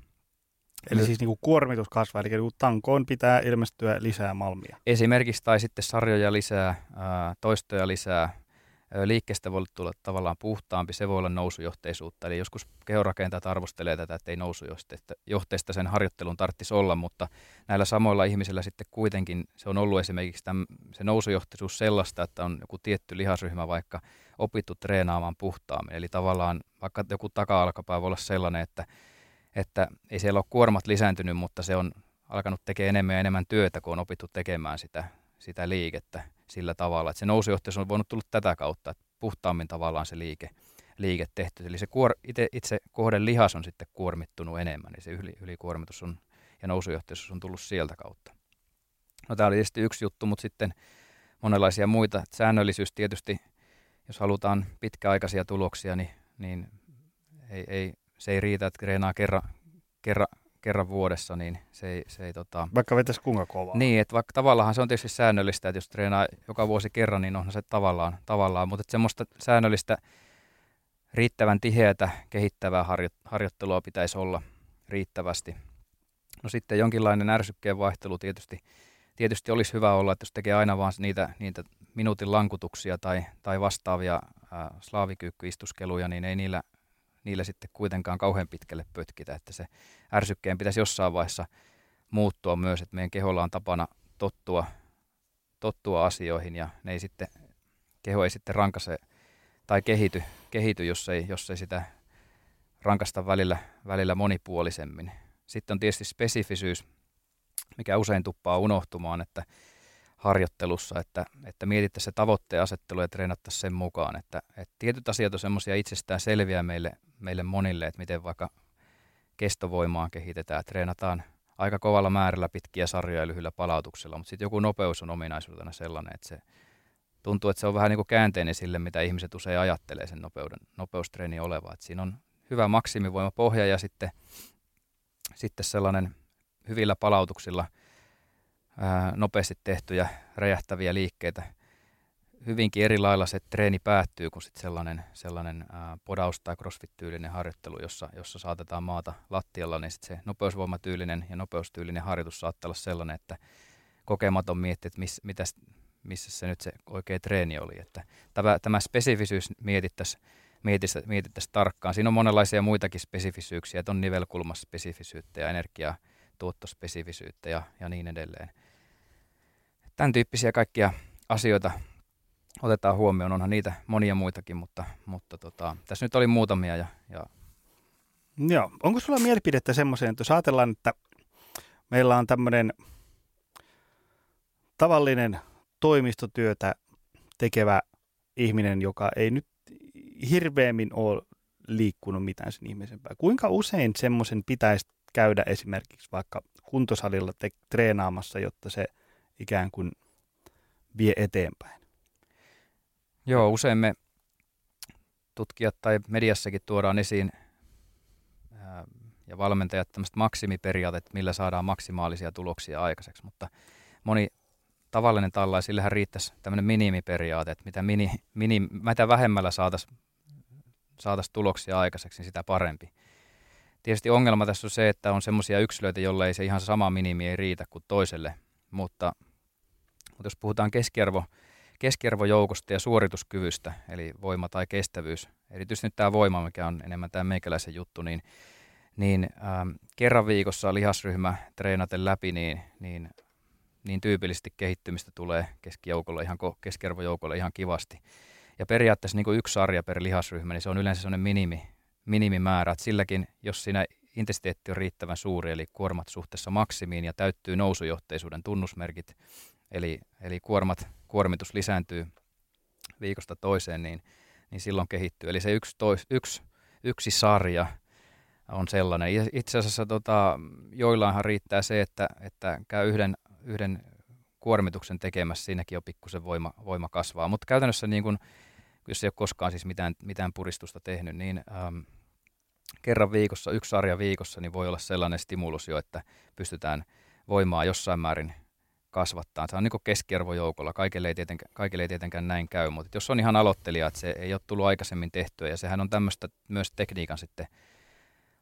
Eli siis niin kuin kuormitus kasvaa, eli niin tankoon pitää ilmestyä lisää malmia. Esimerkiksi tai sitten sarjoja lisää, toistoja lisää, liikkeestä voi tulla tavallaan puhtaampi, se voi olla nousujohteisuutta. Eli joskus kehorakentajat arvostelee tätä, että ei nousujohteista sen harjoittelun tarvitsisi olla, mutta näillä samoilla ihmisillä sitten kuitenkin se on ollut esimerkiksi tämän, se nousujohteisuus sellaista, että on joku tietty lihasryhmä vaikka opittu treenaamaan puhtaammin. Eli tavallaan vaikka joku taka-alkapää voi olla sellainen, että, että ei siellä ole kuormat lisääntynyt, mutta se on alkanut tekemään enemmän ja enemmän työtä, kun on opittu tekemään sitä, sitä liikettä sillä tavalla, että se nousujohteus on voinut tulla tätä kautta, että puhtaammin tavallaan se liike, liike tehty. Eli se kuor, itse, itse kohden lihas on sitten kuormittunut enemmän, niin se yli, ylikuormitus on, ja nousujohteus on tullut sieltä kautta. No tämä oli tietysti yksi juttu, mutta sitten monenlaisia muita. Säännöllisyys tietysti, jos halutaan pitkäaikaisia tuloksia, niin, niin ei, ei, se ei riitä, että treenaa kerran, kerran, kerran vuodessa, niin se ei... Se ei tota... Vaikka vetäisi kuinka kovaa. Niin, että vaikka tavallaan se on tietysti säännöllistä, että jos treenaa joka vuosi kerran, niin onhan se tavallaan, tavallaan mutta että semmoista säännöllistä riittävän tiheätä kehittävää harjo- harjoittelua pitäisi olla riittävästi. No sitten jonkinlainen ärsykkeen vaihtelu tietysti, tietysti olisi hyvä olla, että jos tekee aina vaan niitä, niitä minuutin lankutuksia tai, tai vastaavia ää, slaavikyykkyistuskeluja, niin ei niillä niillä sitten kuitenkaan kauhean pitkälle pötkitä, että se ärsykkeen pitäisi jossain vaiheessa muuttua myös, että meidän keholla on tapana tottua, tottua asioihin ja ne ei sitten, keho ei sitten rankase tai kehity, kehity jos, ei, jos ei sitä rankasta välillä, välillä monipuolisemmin. Sitten on tietysti spesifisyys, mikä usein tuppaa unohtumaan, että harjoittelussa, että, että mietittäisiin se tavoitteen asettelu ja treenattaisiin sen mukaan. Että, että tietyt asiat on semmoisia itsestään selviä meille, meille monille, että miten vaikka kestovoimaa kehitetään, treenataan aika kovalla määrällä pitkiä sarjoja lyhyillä palautuksella, mutta sitten joku nopeus on ominaisuutena sellainen, että se tuntuu, että se on vähän niin kuin käänteinen sille, mitä ihmiset usein ajattelee sen nopeuden, nopeustreeni oleva. Että siinä on hyvä maksimivoimapohja ja sitten, sitten sellainen hyvillä palautuksilla – ää, nopeasti tehtyjä räjähtäviä liikkeitä. Hyvinkin eri lailla se treeni päättyy kuin sit sellainen, sellainen ää, podaus- tai crossfit-tyylinen harjoittelu, jossa, jossa saatetaan maata lattialla, niin sit se nopeusvoimatyylinen ja nopeustyylinen harjoitus saattaa olla sellainen, että kokematon miettii, että miss, mitäs, missä se nyt se oikea treeni oli. Että tämä, tämä spesifisyys mietittäisi, mietittäisi tarkkaan. Siinä on monenlaisia muitakin spesifisyyksiä, että on nivelkulmaspesifisyyttä ja energiatuottospesifisyyttä ja, ja niin edelleen tämän tyyppisiä kaikkia asioita otetaan huomioon. Onhan niitä monia muitakin, mutta, mutta tota, tässä nyt oli muutamia. Ja, ja... Joo. Onko sulla mielipidettä semmoiseen, että jos ajatellaan, että meillä on tämmöinen tavallinen toimistotyötä tekevä ihminen, joka ei nyt hirveämmin ole liikkunut mitään sen ihmisempää. Kuinka usein semmoisen pitäisi käydä esimerkiksi vaikka kuntosalilla te- treenaamassa, jotta se – ikään kuin vie eteenpäin. Joo, usein me tutkijat tai mediassakin tuodaan esiin ää, ja valmentajat tämmöiset maksimiperiaatteet, millä saadaan maksimaalisia tuloksia aikaiseksi, mutta moni tavallinen tällainen, sillähän riittäisi tämmöinen minimiperiaate, että mitä, mini, mini, mitä vähemmällä saataisiin saatais tuloksia aikaiseksi, niin sitä parempi. Tietysti ongelma tässä on se, että on semmoisia yksilöitä, joille ei se ihan sama minimi ei riitä kuin toiselle, mutta mutta jos puhutaan keskiarvo, keskiarvojoukosta ja suorituskyvystä, eli voima tai kestävyys, erityisesti nyt tämä voima, mikä on enemmän tämä meikäläisen juttu, niin, niin ähm, kerran viikossa lihasryhmä treenaten läpi, niin, niin, niin tyypillisesti kehittymistä tulee keskijoukolle ihan, keskiarvojoukolle ihan kivasti. Ja periaatteessa niin kuin yksi sarja per lihasryhmä, niin se on yleensä sellainen minimi, minimimäärä, että silläkin, jos siinä intensiteetti on riittävän suuri, eli kuormat suhteessa maksimiin ja täyttyy nousujohteisuuden tunnusmerkit, eli, eli kuormat, kuormitus lisääntyy viikosta toiseen, niin, niin silloin kehittyy. Eli se yksi, tois, yksi yksi sarja on sellainen. Itse asiassa tota, joillainhan riittää se, että, että käy yhden, yhden kuormituksen tekemässä, siinäkin jo pikkusen voima, voima kasvaa. Mutta käytännössä niin kun, jos ei ole koskaan siis mitään, mitään puristusta tehnyt, niin äm, kerran viikossa, yksi sarja viikossa, niin voi olla sellainen stimulus jo, että pystytään voimaa jossain määrin kasvattaa. Se on niin keskiarvojoukolla. Kaikille ei, tietenkään, kaikille ei tietenkään näin käy, mutta jos on ihan aloittelija, että se ei ole tullut aikaisemmin tehtyä, ja sehän on tämmöistä myös tekniikan sitten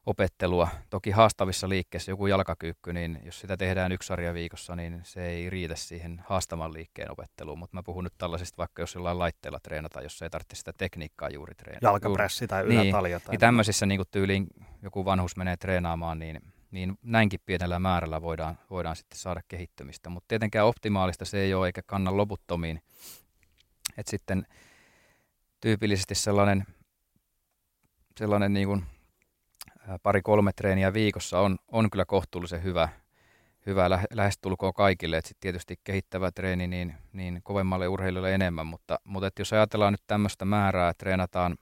opettelua. Toki haastavissa liikkeissä joku jalkakyykky, niin jos sitä tehdään yksi sarja viikossa, niin se ei riitä siihen haastavan liikkeen opetteluun. Mutta mä puhun nyt tällaisista, vaikka jos jollain laitteella treenata, jos ei tarvitse sitä tekniikkaa juuri treenata. Jalkapressi tai ylätalja. Niin, tai niin tämmöisissä niin tyyliin joku vanhus menee treenaamaan, niin, niin näinkin pienellä määrällä voidaan, voidaan sitten saada kehittymistä. Mutta tietenkään optimaalista se ei ole eikä kanna loputtomiin. Että sitten tyypillisesti sellainen, sellainen niin kuin pari-kolme treeniä viikossa on, on kyllä kohtuullisen hyvä, hyvä lä- lähestulkoon kaikille. Et sit tietysti kehittävä treeni niin, niin kovemmalle urheilijoille enemmän, mutta, mutta et jos ajatellaan nyt tämmöistä määrää, että treenataan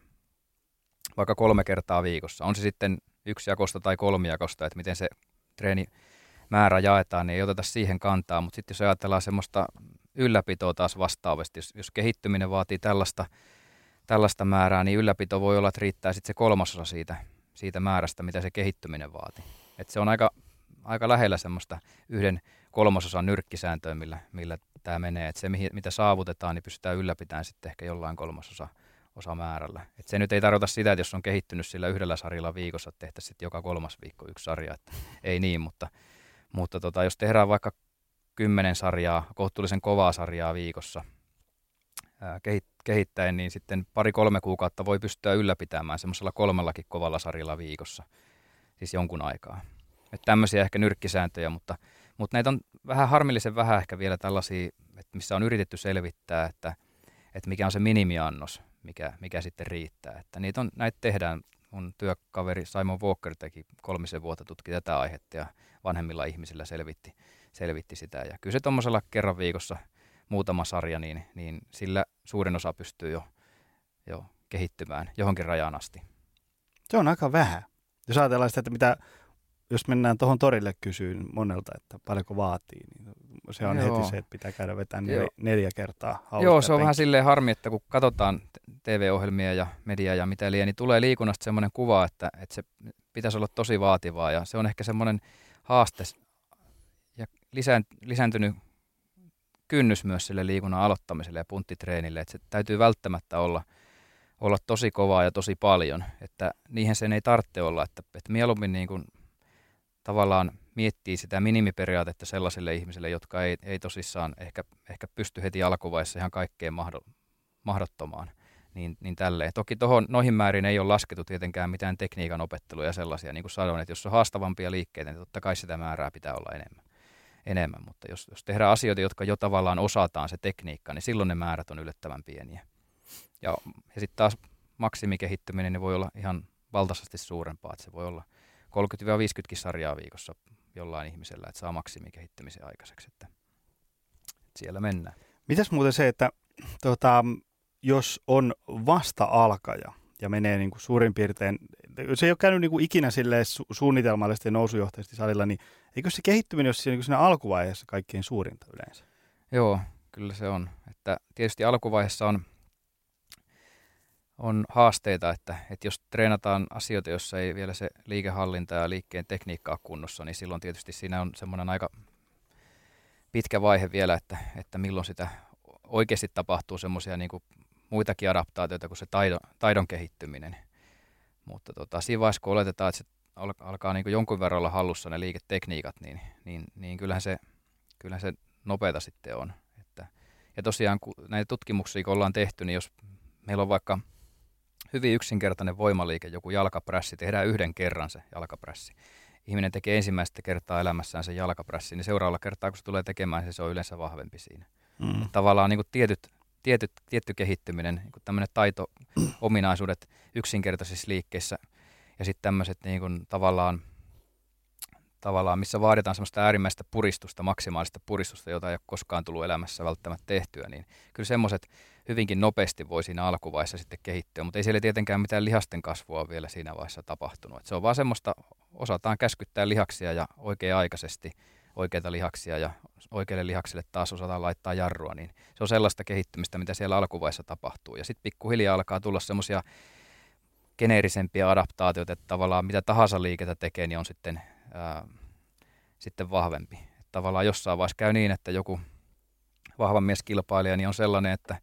vaikka kolme kertaa viikossa, on se sitten yksi jakosta tai jakosta, että miten se treeni määrä jaetaan, niin ei oteta siihen kantaa, mutta sitten jos ajatellaan semmoista ylläpitoa taas vastaavasti, jos, jos kehittyminen vaatii tällaista, tällaista määrää, niin ylläpito voi olla, että riittää sitten se kolmasosa siitä, siitä määrästä, mitä se kehittyminen vaati. Et se on aika, aika lähellä semmoista yhden kolmasosan nyrkkisääntöä, millä, millä tämä menee. Et se, mitä saavutetaan, niin pystytään ylläpitämään sitten ehkä jollain kolmasosa osa määrällä. Et se nyt ei tarkoita sitä, että jos on kehittynyt sillä yhdellä sarjalla viikossa, että tehtäisiin joka kolmas viikko yksi sarja. Että ei niin, mutta, mutta tota, jos tehdään vaikka kymmenen sarjaa, kohtuullisen kovaa sarjaa viikossa ää, kehittäen, niin sitten pari-kolme kuukautta voi pystyä ylläpitämään semmoisella kolmellakin kovalla sarjalla viikossa, siis jonkun aikaa. Että tämmöisiä ehkä nyrkkisääntöjä, mutta, mutta näitä on vähän harmillisen vähän ehkä vielä tällaisia, että missä on yritetty selvittää, että, että mikä on se minimiannos, mikä, mikä sitten riittää. Että niitä on, näitä tehdään. Mun työkaveri Simon Walker teki kolmisen vuotta tutki tätä aihetta ja vanhemmilla ihmisillä selvitti, selvitti sitä. Ja kyllä se tuommoisella kerran viikossa – muutama sarja, niin, niin sillä suurin osa pystyy jo, jo kehittymään johonkin rajaan asti. Se on aika vähän. Jos ajatellaan sitä, että mitä, jos mennään tuohon torille kysyyn monelta, että paljonko vaatii, niin se on Joo. heti se, että pitää käydä vetämään neljä, neljä kertaa Joo, se on vähän silleen harmi, että kun katsotaan TV-ohjelmia ja mediaa ja mitä liian, niin tulee liikunnasta semmoinen kuva, että, että se pitäisi olla tosi vaativaa ja se on ehkä semmoinen haaste ja lisääntynyt kynnys myös sille liikunnan aloittamiselle ja punttitreenille, että se täytyy välttämättä olla, olla tosi kovaa ja tosi paljon, että niihin sen ei tarvitse olla, että, että mieluummin niin kuin tavallaan miettii sitä minimiperiaatetta sellaisille ihmisille, jotka ei, ei tosissaan ehkä, ehkä pysty heti alkuvaiheessa ihan kaikkeen mahdottomaan. Niin, niin tälleen. Toki tohon, noihin määrin ei ole laskettu tietenkään mitään tekniikan opetteluja ja sellaisia. Niin kuin sanoin, että jos on haastavampia liikkeitä, niin totta kai sitä määrää pitää olla enemmän enemmän, mutta jos, jos tehdään asioita, jotka jo tavallaan osataan se tekniikka, niin silloin ne määrät on yllättävän pieniä. Ja, ja sitten taas maksimikehittyminen niin voi olla ihan valtaisesti suurempaa, että se voi olla 30-50 sarjaa viikossa jollain ihmisellä, että saa maksimikehittymisen aikaiseksi, että, että siellä mennään. Mitäs muuten se, että tota, jos on vasta-alkaja ja menee niin kuin suurin piirtein, se ei ole käynyt niin kuin ikinä su- suunnitelmallisesti nousujohtaisesti salilla, niin Eikö se kehittyminen ole siinä, niin siinä alkuvaiheessa kaikkein suurinta yleensä? Joo, kyllä se on. Että tietysti alkuvaiheessa on, on haasteita, että, että jos treenataan asioita, joissa ei vielä se liikehallinta ja liikkeen tekniikka ole kunnossa, niin silloin tietysti siinä on semmoinen aika pitkä vaihe vielä, että, että milloin sitä oikeasti tapahtuu semmoisia niin muitakin adaptaatioita kuin se taidon, taidon kehittyminen. Mutta tota, siinä vaiheessa, kun oletetaan, että se alkaa niin jonkun verran olla hallussa ne liiketekniikat, niin, niin, niin kyllähän, se, kyllähän se nopeata sitten on. Että, ja tosiaan kun näitä tutkimuksia kun ollaan tehty, niin jos meillä on vaikka hyvin yksinkertainen voimaliike, joku jalkaprässi, tehdään yhden kerran se jalkaprässi. Ihminen tekee ensimmäistä kertaa elämässään sen jalkaprässi, niin seuraavalla kertaa kun se tulee tekemään, se on yleensä vahvempi siinä. Mm. Tavallaan niin kuin tietyt, tietyt, tietty kehittyminen, niin tämmöinen taito-ominaisuudet yksinkertaisissa liikkeissä – ja sitten tämmöiset niin kuin, tavallaan tavallaan, missä vaaditaan semmoista äärimmäistä puristusta, maksimaalista puristusta, jota ei ole koskaan tullut elämässä välttämättä tehtyä, niin kyllä semmoiset hyvinkin nopeasti voi siinä alkuvaiheessa sitten kehittyä, mutta ei siellä tietenkään mitään lihasten kasvua vielä siinä vaiheessa tapahtunut. Et se on vaan semmoista, osataan käskyttää lihaksia ja oikea-aikaisesti oikeita lihaksia ja oikealle lihakselle taas osataan laittaa jarrua, niin se on sellaista kehittymistä, mitä siellä alkuvaiheessa tapahtuu. Ja sitten pikkuhiljaa alkaa tulla semmoisia geneerisempiä adaptaatioita, että tavallaan mitä tahansa liikettä tekee, niin on sitten, ää, sitten vahvempi. Että tavallaan jossain vaiheessa käy niin, että joku vahva mieskilpailija niin on sellainen, että,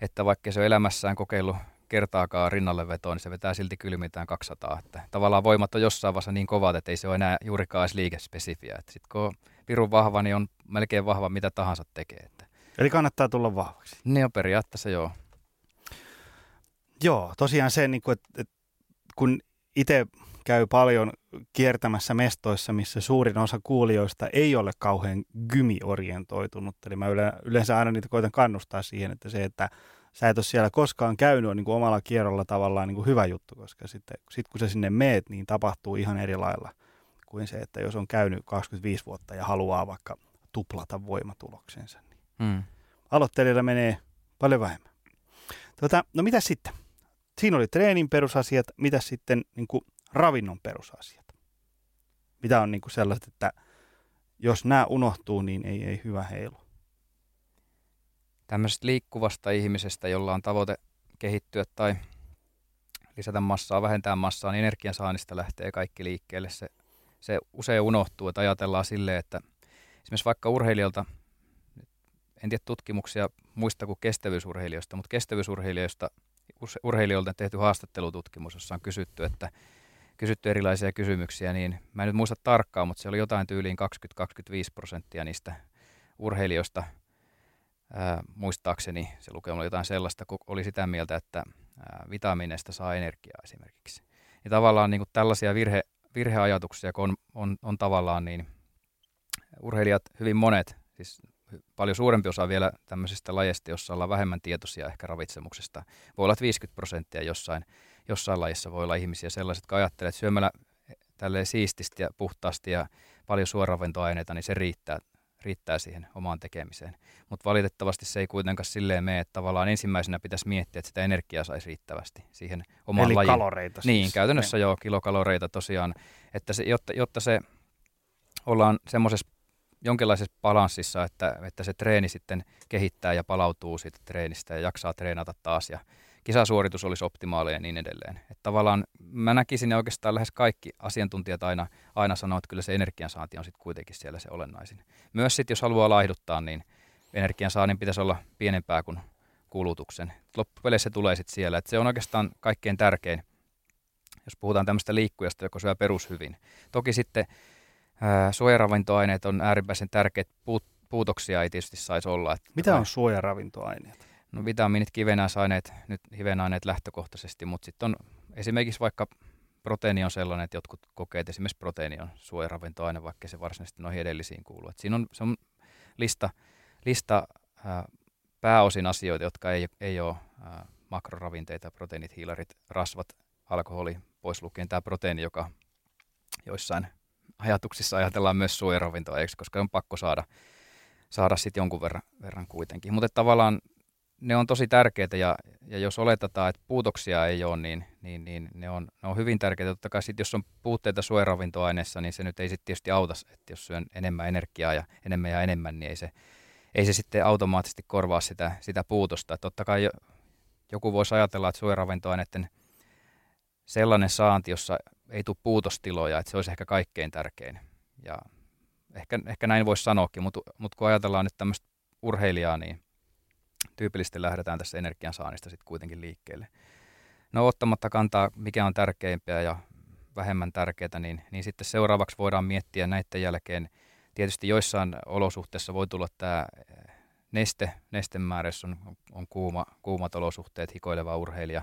että vaikka se on elämässään kokeillut kertaakaan rinnalle vetoa, niin se vetää silti kylmitään 200. Että tavallaan voimat on jossain vaiheessa niin kovat, että ei se ole enää juurikaan edes liikespesifiä. Sitten kun on pirun vahva, niin on melkein vahva mitä tahansa tekee. Että. Eli kannattaa tulla vahvaksi. Niin on periaatteessa joo. Joo, tosiaan se, niin kuin, että, että kun itse käy paljon kiertämässä mestoissa, missä suurin osa kuulijoista ei ole kauhean gymiorientoitunut. Eli mä yleensä aina niitä koitan kannustaa siihen, että se, että sä et ole siellä koskaan käynyt on niin kuin omalla kierrolla tavallaan niin kuin hyvä juttu, koska sitten sit kun sä sinne meet, niin tapahtuu ihan eri lailla kuin se, että jos on käynyt 25 vuotta ja haluaa vaikka tuplata voimatuloksensa. Niin hmm. Aloittelijalla menee paljon vähemmän. Tota, no mitä sitten? Siinä oli treenin perusasiat, mitä sitten niin kuin ravinnon perusasiat? Mitä on niin kuin sellaiset, että jos nämä unohtuu, niin ei, ei hyvä heilu? Tämmöisestä liikkuvasta ihmisestä, jolla on tavoite kehittyä tai lisätä massaa, vähentää massaa, niin energiansaannista lähtee kaikki liikkeelle. Se, se usein unohtuu, että ajatellaan silleen, että esimerkiksi vaikka urheilijalta, en tiedä tutkimuksia muista kuin kestävyysurheilijoista, mutta kestävyysurheilijoista urheilijoilta tehty haastattelututkimus, jossa on kysytty, että kysytty erilaisia kysymyksiä, niin mä en nyt muista tarkkaan, mutta se oli jotain tyyliin 20-25 prosenttia niistä urheilijoista, ää, muistaakseni se lukema oli jotain sellaista, kun oli sitä mieltä, että ää, vitamiineista saa energiaa esimerkiksi. Ja tavallaan niin kuin tällaisia virhe, virheajatuksia, kun on, on, on tavallaan niin urheilijat, hyvin monet, siis paljon suurempi osa vielä tämmöisistä lajeista, jossa ollaan vähemmän tietoisia ehkä ravitsemuksesta. Voi olla 50 prosenttia jossain, jossain lajissa voi olla ihmisiä sellaiset, jotka ajattelee, että syömällä tälleen siististi ja puhtaasti ja paljon suoraventoaineita, niin se riittää, riittää siihen omaan tekemiseen. Mutta valitettavasti se ei kuitenkaan silleen mene, että tavallaan ensimmäisenä pitäisi miettiä, että sitä energiaa saisi riittävästi siihen omaan Eli lajiin. kaloreita siis. Niin, käytännössä ne. joo, kilokaloreita tosiaan, että se, jotta, jotta se ollaan semmoisessa jonkinlaisessa balanssissa, että, että se treeni sitten kehittää ja palautuu siitä treenistä ja jaksaa treenata taas ja kisasuoritus olisi optimaalinen ja niin edelleen. Että tavallaan mä näkisin ja oikeastaan lähes kaikki asiantuntijat aina, aina sanoo, että kyllä se energiansaanti on sitten kuitenkin siellä se olennaisin. Myös sitten jos haluaa laihduttaa, niin energiansaannin pitäisi olla pienempää kuin kulutuksen. Loppupeleissä se tulee sitten siellä. Että se on oikeastaan kaikkein tärkein, jos puhutaan tämmöistä liikkujasta, joka syö perushyvin. Toki sitten suojaravintoaineet on äärimmäisen tärkeät. Puut, puutoksia ei tietysti saisi olla. Että Mitä on suojaravintoaineet? No vitamiinit, kivenäisaineet, nyt hivenaineet lähtökohtaisesti, mutta sitten on esimerkiksi vaikka proteiini on sellainen, että jotkut kokee, että esimerkiksi proteiini on suojaravintoaine, vaikka se varsinaisesti noihin edellisiin kuuluu. Et siinä on, se on lista, lista ää, pääosin asioita, jotka ei, ei ole ää, makroravinteita, proteiinit, hiilarit, rasvat, alkoholi, pois lukien tämä proteiini, joka joissain ajatuksissa ajatellaan myös suojaravintoa, koska on pakko saada, saada sitten jonkun verran, verran kuitenkin. Mutta tavallaan ne on tosi tärkeitä ja, ja jos oletetaan, että puutoksia ei ole, niin, niin, niin ne, on, ne on hyvin tärkeitä. Totta kai sit, jos on puutteita suojaravintoaineessa, niin se nyt ei sitten tietysti auta, että jos syön enemmän energiaa ja enemmän ja enemmän, niin ei se, ei se sitten automaattisesti korvaa sitä, sitä puutosta. Et totta kai joku voisi ajatella, että suojaravintoaineiden sellainen saanti, jossa ei tule puutostiloja, että se olisi ehkä kaikkein tärkein. Ja ehkä, ehkä näin voisi sanoakin, mutta, mutta kun ajatellaan nyt tämmöistä urheilijaa, niin tyypillisesti lähdetään tässä energiansaannista sitten kuitenkin liikkeelle. No ottamatta kantaa, mikä on tärkeimpiä ja vähemmän tärkeää, niin, niin sitten seuraavaksi voidaan miettiä näiden jälkeen, tietysti joissain olosuhteissa voi tulla tämä neste, nestemääräys on, on kuuma, kuumat olosuhteet, hikoileva urheilija,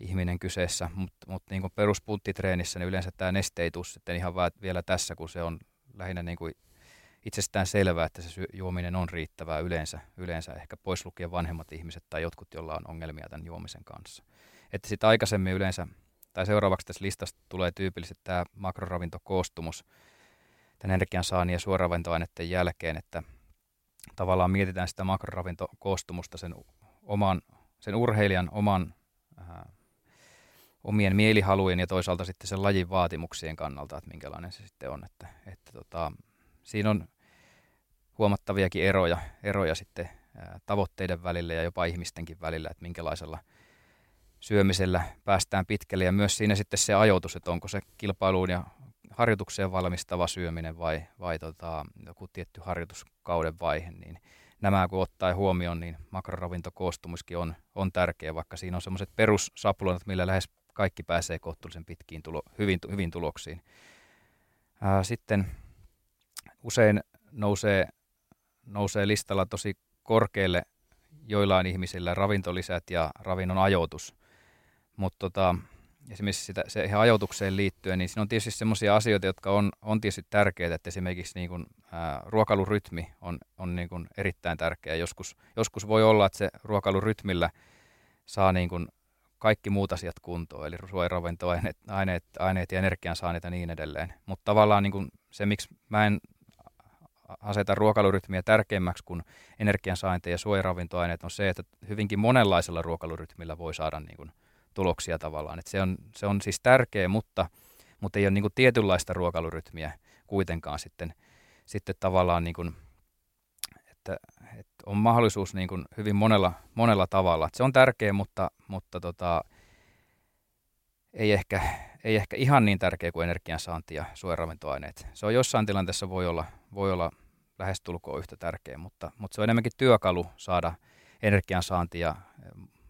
ihminen kyseessä, mutta mut niin peruspunttitreenissä niin yleensä tämä neste ei tule sitten ihan vielä tässä, kun se on lähinnä niin kuin itsestään selvää, että se juominen on riittävää yleensä, yleensä ehkä pois lukien vanhemmat ihmiset tai jotkut, joilla on ongelmia tämän juomisen kanssa. Että sitten aikaisemmin yleensä, tai seuraavaksi tässä listasta tulee tyypillisesti tämä makroravintokoostumus, tämän energiansaannin ja suoravintoaineiden jälkeen, että tavallaan mietitään sitä makroravintokoostumusta sen oman, sen urheilijan oman äh, omien mielihalujen ja toisaalta sitten sen lajin vaatimuksien kannalta, että minkälainen se sitten on. Että, että tota, siinä on huomattaviakin eroja, eroja sitten tavoitteiden välillä ja jopa ihmistenkin välillä, että minkälaisella syömisellä päästään pitkälle ja myös siinä sitten se ajoitus, että onko se kilpailuun ja harjoitukseen valmistava syöminen vai, vai tota, joku tietty harjoituskauden vaihe, niin nämä kun ottaa huomioon, niin makroravintokoostumuskin on, on tärkeä, vaikka siinä on semmoiset perussapulonat, millä lähes kaikki pääsee kohtuullisen pitkiin tulo, hyvin, hyvin tuloksiin. Ää, sitten usein nousee, nousee listalla tosi korkealle joillain ihmisillä ravintolisät ja ravinnon ajoitus. Mutta tota, esimerkiksi sitä, se ihan ajoitukseen liittyen, niin siinä on tietysti sellaisia asioita, jotka on, on tietysti tärkeitä, että esimerkiksi niin kuin, ää, ruokailurytmi on, on niin kuin erittäin tärkeä. Joskus, joskus voi olla, että se ruokailurytmillä saa niin kuin kaikki muut asiat kuntoon, eli suojaravintoaineet aineet, aineet ja energiansaannit ja niin edelleen. Mutta tavallaan niin kuin se, miksi mä en aseta ruokailurytmiä tärkeämmäksi kuin energiansainti ja suojaravintoaineet, on se, että hyvinkin monenlaisella ruokailurytmillä voi saada niin kuin tuloksia tavallaan. Et se, on, se on siis tärkeä, mutta, mutta ei ole niin kuin tietynlaista ruokailurytmiä kuitenkaan sitten, sitten tavallaan, niin kuin, että, että on mahdollisuus niin kuin hyvin monella, monella tavalla. Et se on tärkeä, mutta, mutta tota, ei, ehkä, ei ehkä ihan niin tärkeä kuin energiansaanti ja suojaravintoaineet. Se on jossain tilanteessa voi olla, voi olla lähestulkoon yhtä tärkeä, mutta, mutta se on enemmänkin työkalu saada energiansaanti ja,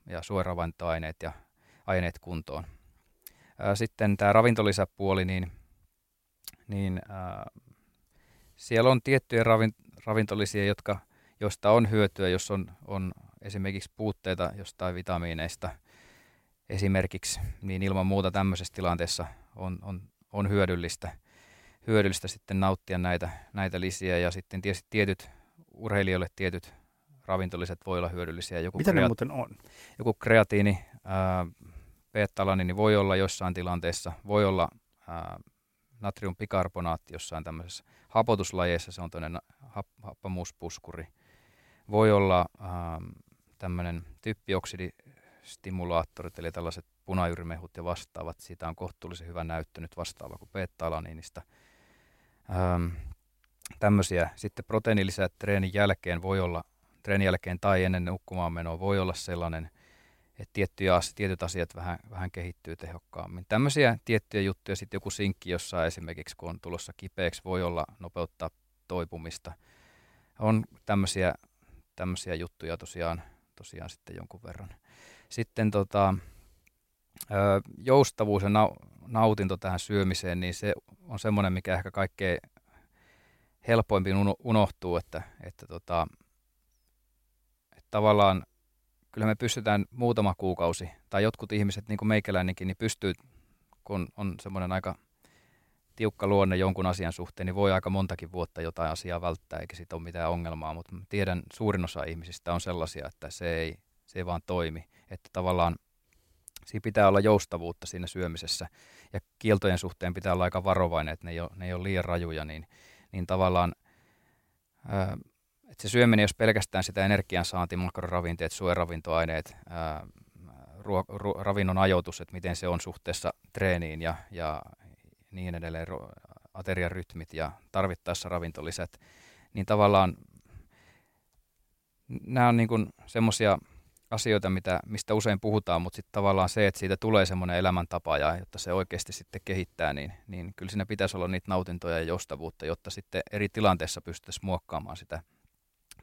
ja suojaravintoaineet ja aineet kuntoon. Sitten tämä ravintolisäpuoli, niin, niin ää, siellä on tiettyjä ravin, ravintolisia, jotka, joista on hyötyä, jos on, on esimerkiksi puutteita jostain vitamiineista esimerkiksi, niin ilman muuta tämmöisessä tilanteessa on, on, on hyödyllistä, hyödyllistä sitten nauttia näitä, näitä lisiä ja sitten tietysti tietyt urheilijoille tietyt ravintoliset voi olla hyödyllisiä. Joku Mitä kreat- ne muuten on? Joku kreatiini, beta niin voi olla jossain tilanteessa, voi olla ää, natriumpikarbonaatti jossain tämmöisessä hapotuslajeissa, se on tämmöinen hap- happamuuspuskuri. Voi olla ää, tämmöinen typpioksidistimulaattorit, eli tällaiset punajyrimehut ja vastaavat. Siitä on kohtuullisen hyvä näyttö nyt vastaava kuin beta-alaniinista. Ähm, tämmöisiä. Sitten proteiinilisät treenin jälkeen voi olla, treenin jälkeen tai ennen nukkumaan menoa voi olla sellainen että tiettyjä, tietyt asiat vähän, vähän kehittyy tehokkaammin. Tämmöisiä tiettyjä juttuja, sitten joku sinkki jossa esimerkiksi, kun on tulossa kipeäksi, voi olla nopeuttaa toipumista. On tämmöisiä, tämmöisiä juttuja tosiaan, tosiaan sitten jonkun verran. Sitten tota, joustavuus ja nautinto tähän syömiseen, niin se on semmoinen, mikä ehkä kaikkein helpoimmin unohtuu, että, että, tota, että tavallaan kyllä me pystytään muutama kuukausi, tai jotkut ihmiset, niin kuin meikäläinenkin, niin pystyy, kun on semmoinen aika tiukka luonne jonkun asian suhteen, niin voi aika montakin vuotta jotain asiaa välttää, eikä siitä ole mitään ongelmaa, mutta tiedän suurin osa ihmisistä on sellaisia, että se ei, se ei vaan toimi, että tavallaan siinä pitää olla joustavuutta siinä syömisessä, ja kieltojen suhteen pitää olla aika varovainen, että ne ei ole, ne ei ole liian rajuja, niin, niin tavallaan ää, et se syöminen, jos pelkästään sitä energiansaanti, makroravinteet, suojaravintoaineet, ää, ruo, ruo, ravinnon ajoitus, että miten se on suhteessa treeniin ja, ja niin edelleen, ateriarytmit ja tarvittaessa ravintolisät, niin tavallaan nämä on niin semmoisia asioita, mitä, mistä usein puhutaan, mutta sitten tavallaan se, että siitä tulee semmoinen elämäntapa ja jotta se oikeasti sitten kehittää, niin, niin kyllä siinä pitäisi olla niitä nautintoja ja joustavuutta, jotta sitten eri tilanteissa pystyttäisiin muokkaamaan sitä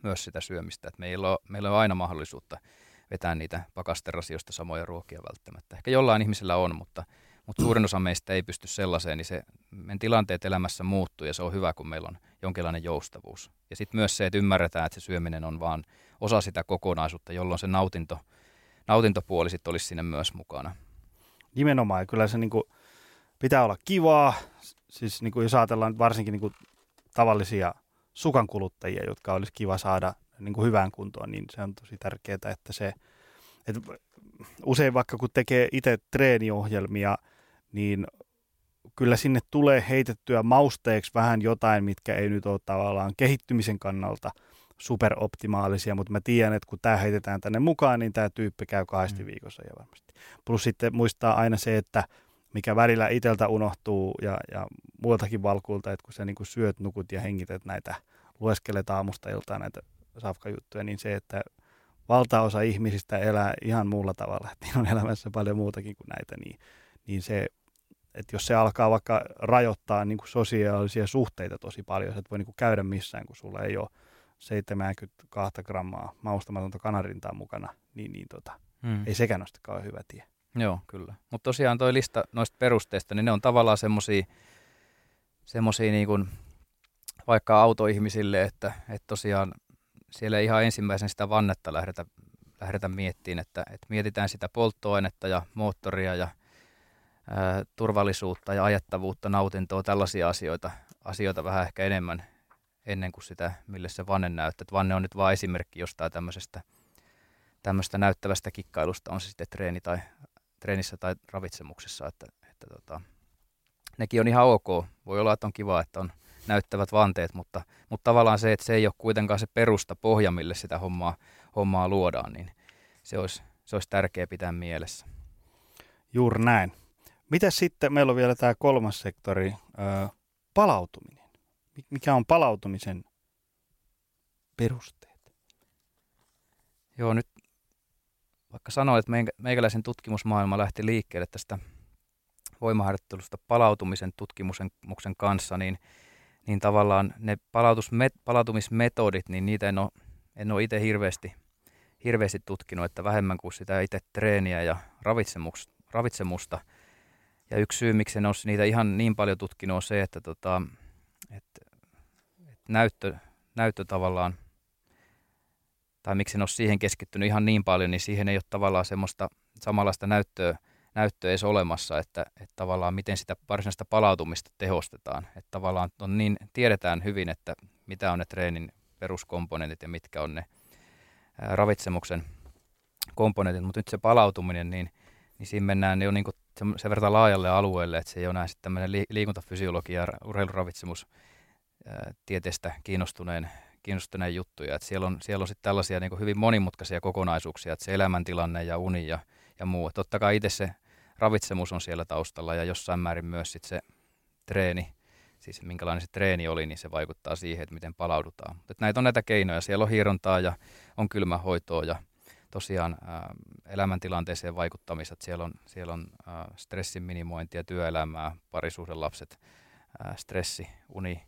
myös sitä syömistä. Et meillä, on, meillä on aina mahdollisuutta vetää niitä pakasterasioista samoja ruokia välttämättä. Ehkä jollain ihmisellä on, mutta, mutta suurin osa meistä ei pysty sellaiseen, niin se, meidän tilanteet elämässä muuttuu ja se on hyvä, kun meillä on jonkinlainen joustavuus. Ja sitten myös se, että ymmärretään, että se syöminen on vaan osa sitä kokonaisuutta, jolloin se nautinto, nautintopuoli sitten olisi sinne myös mukana. Nimenomaan, ja kyllä se niinku pitää olla kivaa, siis niinku jos ajatellaan varsinkin niinku tavallisia sukan kuluttajia, jotka olisi kiva saada niin kuin hyvään kuntoon, niin se on tosi tärkeää, että se, että usein vaikka kun tekee itse treeniohjelmia, niin kyllä sinne tulee heitettyä mausteeksi vähän jotain, mitkä ei nyt ole tavallaan kehittymisen kannalta superoptimaalisia, mutta mä tiedän, että kun tämä heitetään tänne mukaan, niin tämä tyyppi käy kahdesti mm. viikossa ja varmasti. Plus sitten muistaa aina se, että mikä välillä iteltä unohtuu ja, ja muiltakin valkuilta, että kun sä niin kuin syöt, nukut ja hengität näitä, lueskelet aamusta iltaan näitä safkajuttuja, niin se, että valtaosa ihmisistä elää ihan muulla tavalla, että on elämässä paljon muutakin kuin näitä, niin, niin se, että jos se alkaa vaikka rajoittaa niin kuin sosiaalisia suhteita tosi paljon, että et voi niin kuin käydä missään, kun sulla ei ole 72 grammaa maustamatonta kanarintaa mukana, niin, niin tota, hmm. ei sekään ole hyvä tie. Joo, kyllä. Mutta tosiaan toi lista noista perusteista, niin ne on tavallaan semmoisia semmosia niin kuin, vaikka autoihmisille, että, että tosiaan siellä ei ihan ensimmäisen sitä vannetta lähdetä, lähdetä miettimään, että, että mietitään sitä polttoainetta ja moottoria ja turvallisuutta ja ajettavuutta, nautintoa, tällaisia asioita, asioita vähän ehkä enemmän ennen kuin sitä, mille se vanne näyttää. Vanne on nyt vain esimerkki jostain tämmöisestä, tämmöistä näyttävästä kikkailusta, on se sitten treeni tai, treenissä tai ravitsemuksessa, että, että tota, nekin on ihan ok. Voi olla, että on kiva, että on näyttävät vanteet, mutta, mutta tavallaan se, että se ei ole kuitenkaan se perusta pohja, mille sitä hommaa, hommaa luodaan, niin se olisi, se olisi tärkeää pitää mielessä. Juuri näin. Mitä sitten, meillä on vielä tämä kolmas sektori, palautuminen. Mikä on palautumisen perusteet? Joo, nyt vaikka sanoin, että meikäläisen tutkimusmaailma lähti liikkeelle tästä voimaharjoittelusta palautumisen tutkimuksen kanssa, niin niin tavallaan ne palautumismetodit, niin niitä en ole, en ole itse hirveästi, hirveästi tutkinut, että vähemmän kuin sitä itse treeniä ja ravitsemus, ravitsemusta. Ja yksi syy, miksi en ole niitä ihan niin paljon tutkinut, on se, että, tota, että, että näyttö, näyttö tavallaan, tai miksi en ole siihen keskittynyt ihan niin paljon, niin siihen ei ole tavallaan semmoista samanlaista näyttöä, näyttö edes olemassa, että, että tavallaan miten sitä varsinaista palautumista tehostetaan. Että tavallaan on niin, tiedetään hyvin, että mitä on ne treenin peruskomponentit ja mitkä on ne ravitsemuksen komponentit, mutta nyt se palautuminen, niin, niin siinä mennään jo niin sen, verran laajalle alueelle, että se ei ole enää sitten tämmöinen li, liikuntafysiologia ja urheiluravitsemus tieteestä kiinnostuneen, kiinnostuneen juttuja. Että siellä on, siellä on sitten tällaisia niin hyvin monimutkaisia kokonaisuuksia, että se elämäntilanne ja uni ja, ja muu. Totta kai itse se ravitsemus on siellä taustalla ja jossain määrin myös sit se treeni, siis minkälainen se treeni oli, niin se vaikuttaa siihen, että miten palaudutaan. Mutta näitä on näitä keinoja. Siellä on hierontaa ja on kylmähoitoa ja tosiaan elämäntilanteeseen vaikuttamista. Siellä on, siellä on stressin minimointia, työelämää, lapset, ää, stressi, uni,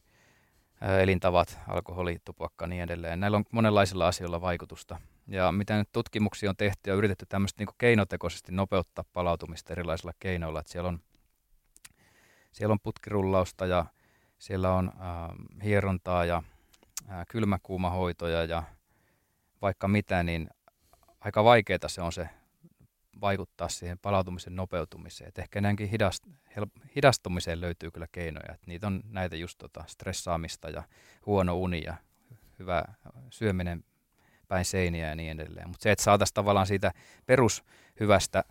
elintavat, alkoholi, tupakka ja niin edelleen. Näillä on monenlaisilla asioilla vaikutusta. Ja mitä nyt tutkimuksia on tehty ja yritetty tämmöistä niin keinotekoisesti nopeuttaa palautumista erilaisilla keinoilla. Että siellä, on, siellä on putkirullausta ja siellä on äh, hierontaa ja äh, kylmäkuumahoitoja ja vaikka mitä, niin aika vaikeaa se on se vaikuttaa siihen palautumisen nopeutumiseen. Et ehkä näinkin hidast, hel, hidastumiseen löytyy kyllä keinoja. Et niitä on näitä just tota stressaamista ja huono uni ja hyvä syöminen päin seiniä ja niin edelleen. Mutta se, että saataisiin tavallaan siitä perushyvästä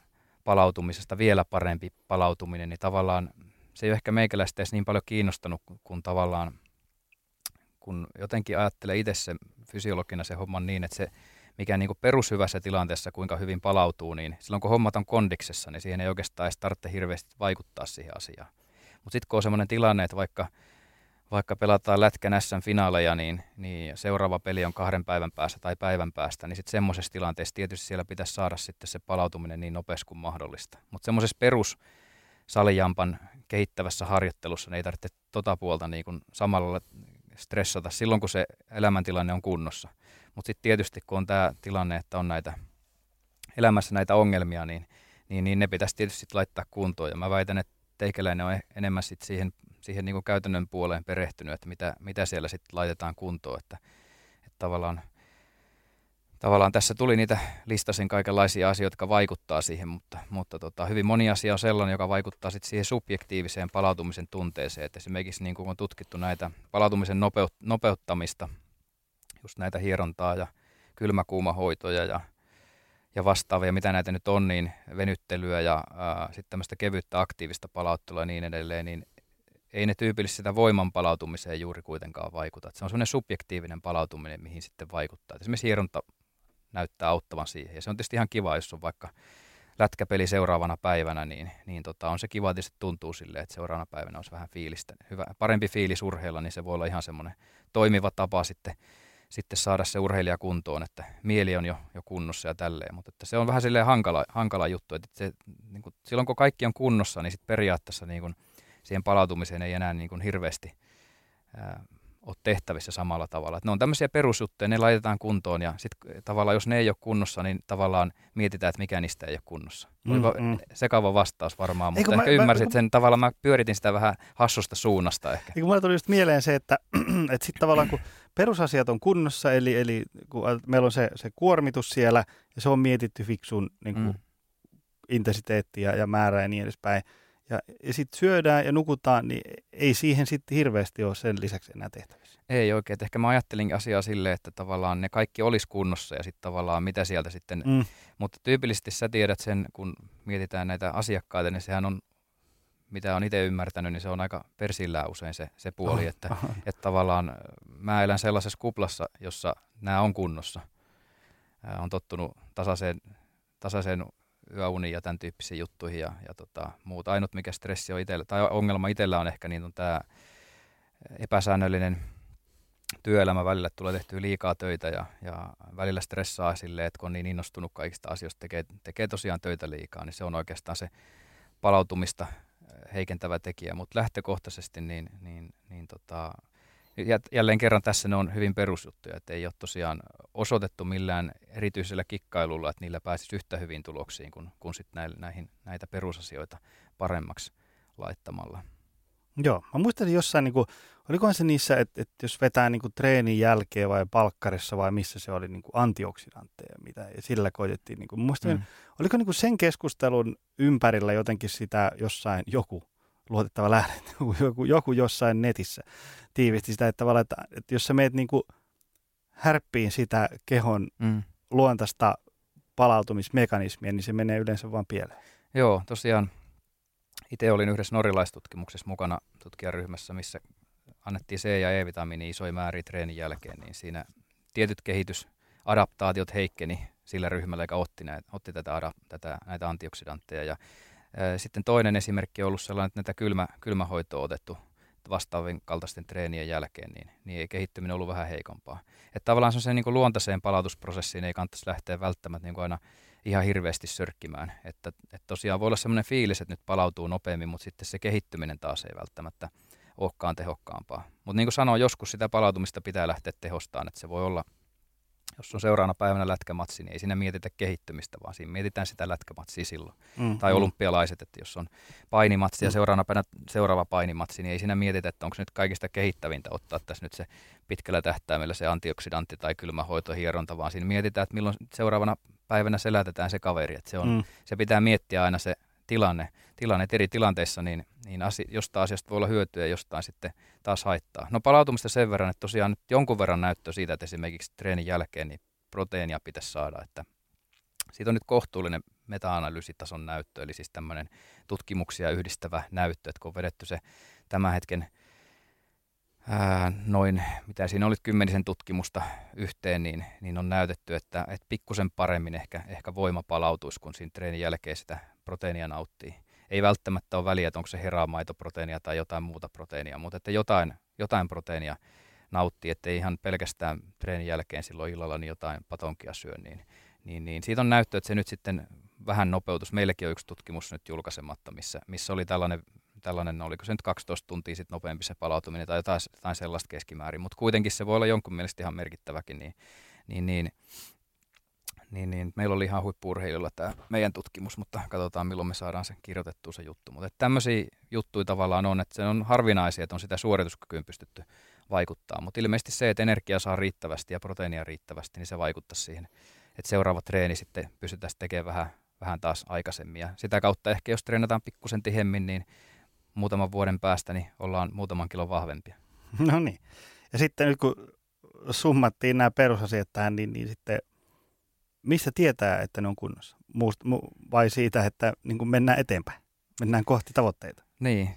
palautumisesta vielä parempi palautuminen, niin tavallaan se ei ole ehkä meikäläistä edes niin paljon kiinnostanut, kun tavallaan kun jotenkin ajattelee itse se fysiologina se homman niin, että se mikä niin perushyvässä tilanteessa, kuinka hyvin palautuu, niin silloin kun hommat on kondiksessa, niin siihen ei oikeastaan edes tarvitse hirveästi vaikuttaa siihen asiaan. Mutta sitten kun on sellainen tilanne, että vaikka vaikka pelataan Lätkän S-finaaleja, niin, niin seuraava peli on kahden päivän päästä tai päivän päästä, niin sitten semmoisessa tilanteessa tietysti siellä pitäisi saada sitten se palautuminen niin nopeasti kuin mahdollista. Mutta semmoisessa perus salijampan kehittävässä harjoittelussa niin ei tarvitse tota puolta niin kuin samalla stressata silloin, kun se elämäntilanne on kunnossa. Mutta sitten tietysti, kun on tämä tilanne, että on näitä elämässä näitä ongelmia, niin, niin, niin ne pitäisi tietysti laittaa kuntoon. Ja mä väitän, että teikäläinen on e-, enemmän sit siihen siihen niin kuin käytännön puoleen perehtynyt, että mitä, mitä siellä sitten laitetaan kuntoon. Että, että tavallaan, tavallaan tässä tuli niitä, listasin kaikenlaisia asioita, jotka vaikuttaa siihen, mutta, mutta tota, hyvin moni asia on sellainen, joka vaikuttaa sitten siihen subjektiiviseen palautumisen tunteeseen. Että esimerkiksi niin kuin on tutkittu näitä palautumisen nopeut, nopeuttamista, just näitä hierontaa ja kylmäkuumahoitoja ja, ja vastaavia, mitä näitä nyt on, niin venyttelyä ja sitten tämmöistä kevyttä aktiivista palauttelua ja niin edelleen, niin ei ne tyypillisesti sitä voiman palautumiseen juuri kuitenkaan vaikuta. Et se on semmoinen subjektiivinen palautuminen, mihin sitten vaikuttaa. Et esimerkiksi hieronta näyttää auttavan siihen. Ja se on tietysti ihan kiva, jos on vaikka lätkäpeli seuraavana päivänä, niin, niin tota, on se kiva tietysti tuntuu silleen, että seuraavana päivänä olisi vähän fiilistä. Hyvä, parempi fiilis urheilla, niin se voi olla ihan semmoinen toimiva tapa sitten, sitten saada se urheilija kuntoon, että mieli on jo, jo kunnossa ja tälleen. Mutta että se on vähän silleen hankala, hankala juttu, että se, niin kuin, silloin kun kaikki on kunnossa, niin sitten periaatteessa niin kuin, siihen palautumiseen ei enää niin kuin hirveästi ää, ole tehtävissä samalla tavalla. Et ne on tämmöisiä perusjuttuja, ne laitetaan kuntoon ja sitten tavallaan jos ne ei ole kunnossa, niin tavallaan mietitään, että mikä niistä ei ole kunnossa. Mm, mm. sekava vastaus varmaan, mutta Eikö ehkä mä, ymmärsit mä, sen tavallaan, mä pyöritin sitä vähän hassusta suunnasta ehkä. Eikö mulle tuli just mieleen se, että, että sitten tavallaan kun perusasiat on kunnossa, eli, eli kun meillä on se, se kuormitus siellä ja se on mietitty fiksun niin kuin, mm. intensiteettiä ja määrää ja niin edespäin, ja, ja sitten syödään ja nukutaan, niin ei siihen sitten hirveästi ole sen lisäksi enää tehtävissä. Ei oikein. Ehkä mä ajattelin asiaa silleen, että tavallaan ne kaikki olisi kunnossa ja sitten tavallaan mitä sieltä sitten. Mm. Mutta tyypillisesti sä tiedät sen, kun mietitään näitä asiakkaita, niin sehän on, mitä on itse ymmärtänyt, niin se on aika persillään usein se, se puoli, oh, että, oh. että tavallaan mä elän sellaisessa kuplassa, jossa nämä on kunnossa. on tottunut tasaiseen, tasaiseen yöuni ja tämän tyyppisiin juttuihin ja, ja tota, muuta. Ainut mikä stressi on itsellä, tai ongelma itsellä on ehkä niin on tämä epäsäännöllinen työelämä välillä tulee tehtyä liikaa töitä ja, ja välillä stressaa silleen, että kun on niin innostunut kaikista asioista, tekee, tekee tosiaan töitä liikaa, niin se on oikeastaan se palautumista heikentävä tekijä, mutta lähtökohtaisesti niin, niin, niin tota, jälleen kerran tässä ne on hyvin perusjuttuja, että ei ole tosiaan osoitettu millään erityisellä kikkailulla, että niillä pääsisi yhtä hyvin tuloksiin kuin, kuin sit näihin, näitä perusasioita paremmaksi laittamalla. Joo, mä muistan jossain, niin kuin, olikohan se niissä, että, että jos vetää niin kuin treenin jälkeen vai palkkarissa vai missä se oli niin kuin antioksidantteja, mitä ja sillä koitettiin. Niin kuin, mm. oliko niin kuin sen keskustelun ympärillä jotenkin sitä jossain joku luotettava lähde, joku, joku jossain netissä tiivisti sitä, että, tavallaan, että, että jos sä meet niin kuin härppiin sitä kehon mm. luontaista palautumismekanismia, niin se menee yleensä vaan pieleen. Joo, tosiaan itse olin yhdessä norjalaistutkimuksessa mukana tutkijaryhmässä, missä annettiin C- ja E-vitamiini isoja määriä treenin jälkeen, niin siinä tietyt kehitysadaptaatiot heikkeni sillä ryhmällä, joka otti, näitä, otti tätä, tätä, näitä antioksidantteja. Ja, ää, sitten toinen esimerkki on ollut sellainen, että näitä kylmä, kylmähoitoa otettu vastaavien kaltaisten treenien jälkeen, niin, niin ei kehittyminen ollut vähän heikompaa. Että tavallaan se niin kuin luontaiseen palautusprosessiin ei kannattaisi lähteä välttämättä niin kuin aina ihan hirveästi sörkkimään. Että, että tosiaan voi olla sellainen fiilis, että nyt palautuu nopeammin, mutta sitten se kehittyminen taas ei välttämättä olekaan tehokkaampaa. Mutta niin kuin sanoin, joskus sitä palautumista pitää lähteä tehostamaan, että se voi olla jos on seuraavana päivänä lätkämatsi, niin ei siinä mietitä kehittymistä, vaan siinä mietitään sitä lätkämatsia silloin. Mm, tai mm. olympialaiset, että jos on painimatsi ja mm. seuraavana päivänä seuraava painimatsi, niin ei siinä mietitä, että onko se nyt kaikista kehittävintä ottaa tässä nyt se pitkällä tähtäimellä se antioksidantti tai kylmähoitohieronta, vaan siinä mietitään, että milloin seuraavana päivänä selätetään se kaveri. Että se, on, mm. se pitää miettiä aina se tilanne, tilanne eri tilanteissa, niin, niin asi, jostain asiasta voi olla hyötyä ja jostain sitten taas haittaa. No palautumista sen verran, että tosiaan nyt jonkun verran näyttö siitä, että esimerkiksi treenin jälkeen niin proteiinia pitäisi saada, että siitä on nyt kohtuullinen meta-analyysitason näyttö, eli siis tämmöinen tutkimuksia yhdistävä näyttö, että kun on vedetty se tämän hetken ää, noin, mitä siinä oli kymmenisen tutkimusta yhteen, niin, niin on näytetty, että, että pikkusen paremmin ehkä, ehkä voima palautuisi, kun siinä treenin jälkeen sitä proteiinia nauttii. Ei välttämättä ole väliä, että onko se heramaitoproteiinia tai jotain muuta proteiinia, mutta että jotain, jotain proteiinia nauttii, ettei ihan pelkästään treenin jälkeen silloin illalla niin jotain patonkia syö, niin, niin, niin siitä on näyttö, että se nyt sitten vähän nopeutus. Meilläkin on yksi tutkimus nyt julkaisematta, missä, missä oli tällainen, tällainen, oliko se nyt 12 tuntia sitten nopeampi se palautuminen tai jotain, jotain sellaista keskimäärin, mutta kuitenkin se voi olla jonkun mielestä ihan merkittäväkin, niin, niin, niin niin, niin meillä oli ihan huippurheilijoilla tämä meidän tutkimus, mutta katsotaan milloin me saadaan se kirjoitettua se juttu. Mutta tämmöisiä juttuja tavallaan on, että se on harvinaisia, että on sitä suorituskykyyn pystytty vaikuttaa. Mutta ilmeisesti se, että energia saa riittävästi ja proteiinia riittävästi, niin se vaikuttaa siihen, että seuraava treeni sitten pystytään tekemään vähän, vähän taas aikaisemmin. Ja sitä kautta ehkä jos treenataan pikkusen tihemmin, niin muutaman vuoden päästä niin ollaan muutaman kilon vahvempia. No niin. Ja sitten nyt kun summattiin nämä perusasiat tähän, niin, niin sitten missä tietää, että ne on kunnossa? Vai siitä, että niin kuin mennään eteenpäin, mennään kohti tavoitteita? Niin,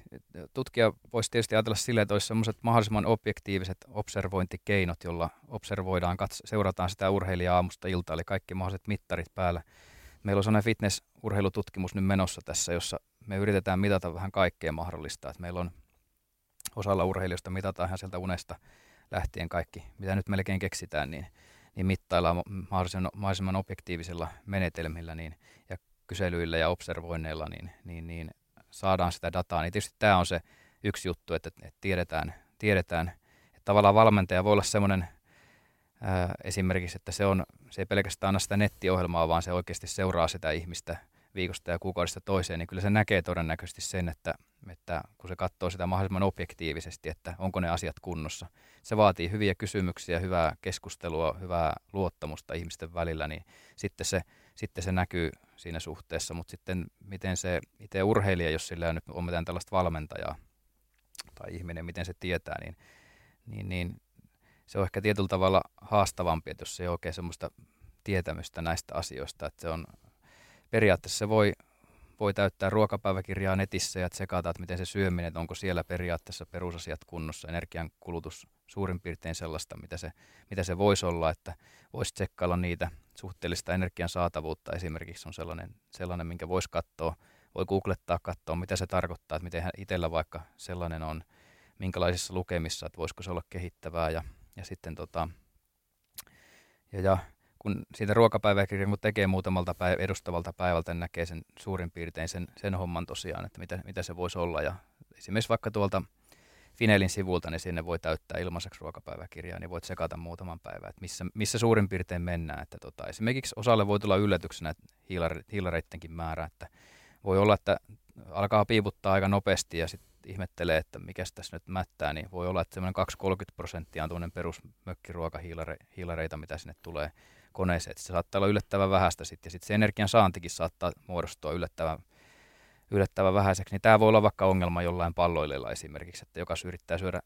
tutkija voisi tietysti ajatella sille, että olisi sellaiset mahdollisimman objektiiviset observointikeinot, jolla observoidaan, kats- seurataan sitä urheilijaa aamusta iltaan, eli kaikki mahdolliset mittarit päällä. Meillä on sellainen fitness-urheilututkimus nyt menossa tässä, jossa me yritetään mitata vähän kaikkea mahdollista. Että meillä on osalla urheilijoista mitataan ihan sieltä unesta lähtien kaikki, mitä nyt melkein keksitään, niin, niin mittaillaan mahdollisimman, mahdollisimman objektiivisilla menetelmillä niin, ja kyselyillä ja observoinneilla, niin, niin, niin saadaan sitä dataa. Niin tietysti tämä on se yksi juttu, että, että tiedetään, tiedetään, että tavallaan valmentaja voi olla semmoinen esimerkiksi, että se, on, se ei pelkästään anna sitä nettiohjelmaa, vaan se oikeasti seuraa sitä ihmistä viikosta ja kuukaudesta toiseen, niin kyllä se näkee todennäköisesti sen, että, että kun se katsoo sitä mahdollisimman objektiivisesti, että onko ne asiat kunnossa. Se vaatii hyviä kysymyksiä, hyvää keskustelua, hyvää luottamusta ihmisten välillä, niin sitten se, sitten se näkyy siinä suhteessa. Mutta sitten miten se itse urheilija, jos sillä nyt on mitään tällaista valmentajaa tai ihminen, miten se tietää, niin, niin, niin se on ehkä tietyllä tavalla haastavampi, että jos ei ole oikein semmoista tietämystä näistä asioista, että se on periaatteessa se voi, voi täyttää ruokapäiväkirjaa netissä ja tsekata, että miten se syöminen, että onko siellä periaatteessa perusasiat kunnossa, energian kulutus suurin piirtein sellaista, mitä se, mitä se voisi olla, että voisi tsekkailla niitä suhteellista energian saatavuutta. Esimerkiksi on sellainen, sellainen minkä voisi katsoa, voi googlettaa, katsoa, mitä se tarkoittaa, että miten itsellä vaikka sellainen on, minkälaisissa lukemissa, että voisiko se olla kehittävää ja, ja sitten tota, ja, ja kun siitä ruokapäiväkirjan kun tekee muutamalta päiv- edustavalta päivältä, niin näkee sen suurin piirtein sen, sen homman tosiaan, että mitä, mitä se voisi olla. Ja esimerkiksi vaikka tuolta Finelin sivulta, niin sinne voi täyttää ilmaiseksi ruokapäiväkirjaa, niin voit sekata muutaman päivän, että missä, missä suurin piirtein mennään. Että tota, esimerkiksi osalle voi tulla yllätyksenä hiilareittenkin määrä, että voi olla, että alkaa piivuttaa aika nopeasti ja sitten ihmettelee, että mikä tässä nyt mättää, niin voi olla, että semmoinen 2-30 prosenttia on tuollainen perusmökkiruokahiilareita, mitä sinne tulee koneeseen. Että se saattaa olla yllättävän vähäistä sitten, ja sitten se energian saantikin saattaa muodostua yllättävän, yllättävän vähäiseksi. Niin tämä voi olla vaikka ongelma jollain palloilella esimerkiksi, että joka yrittää syödä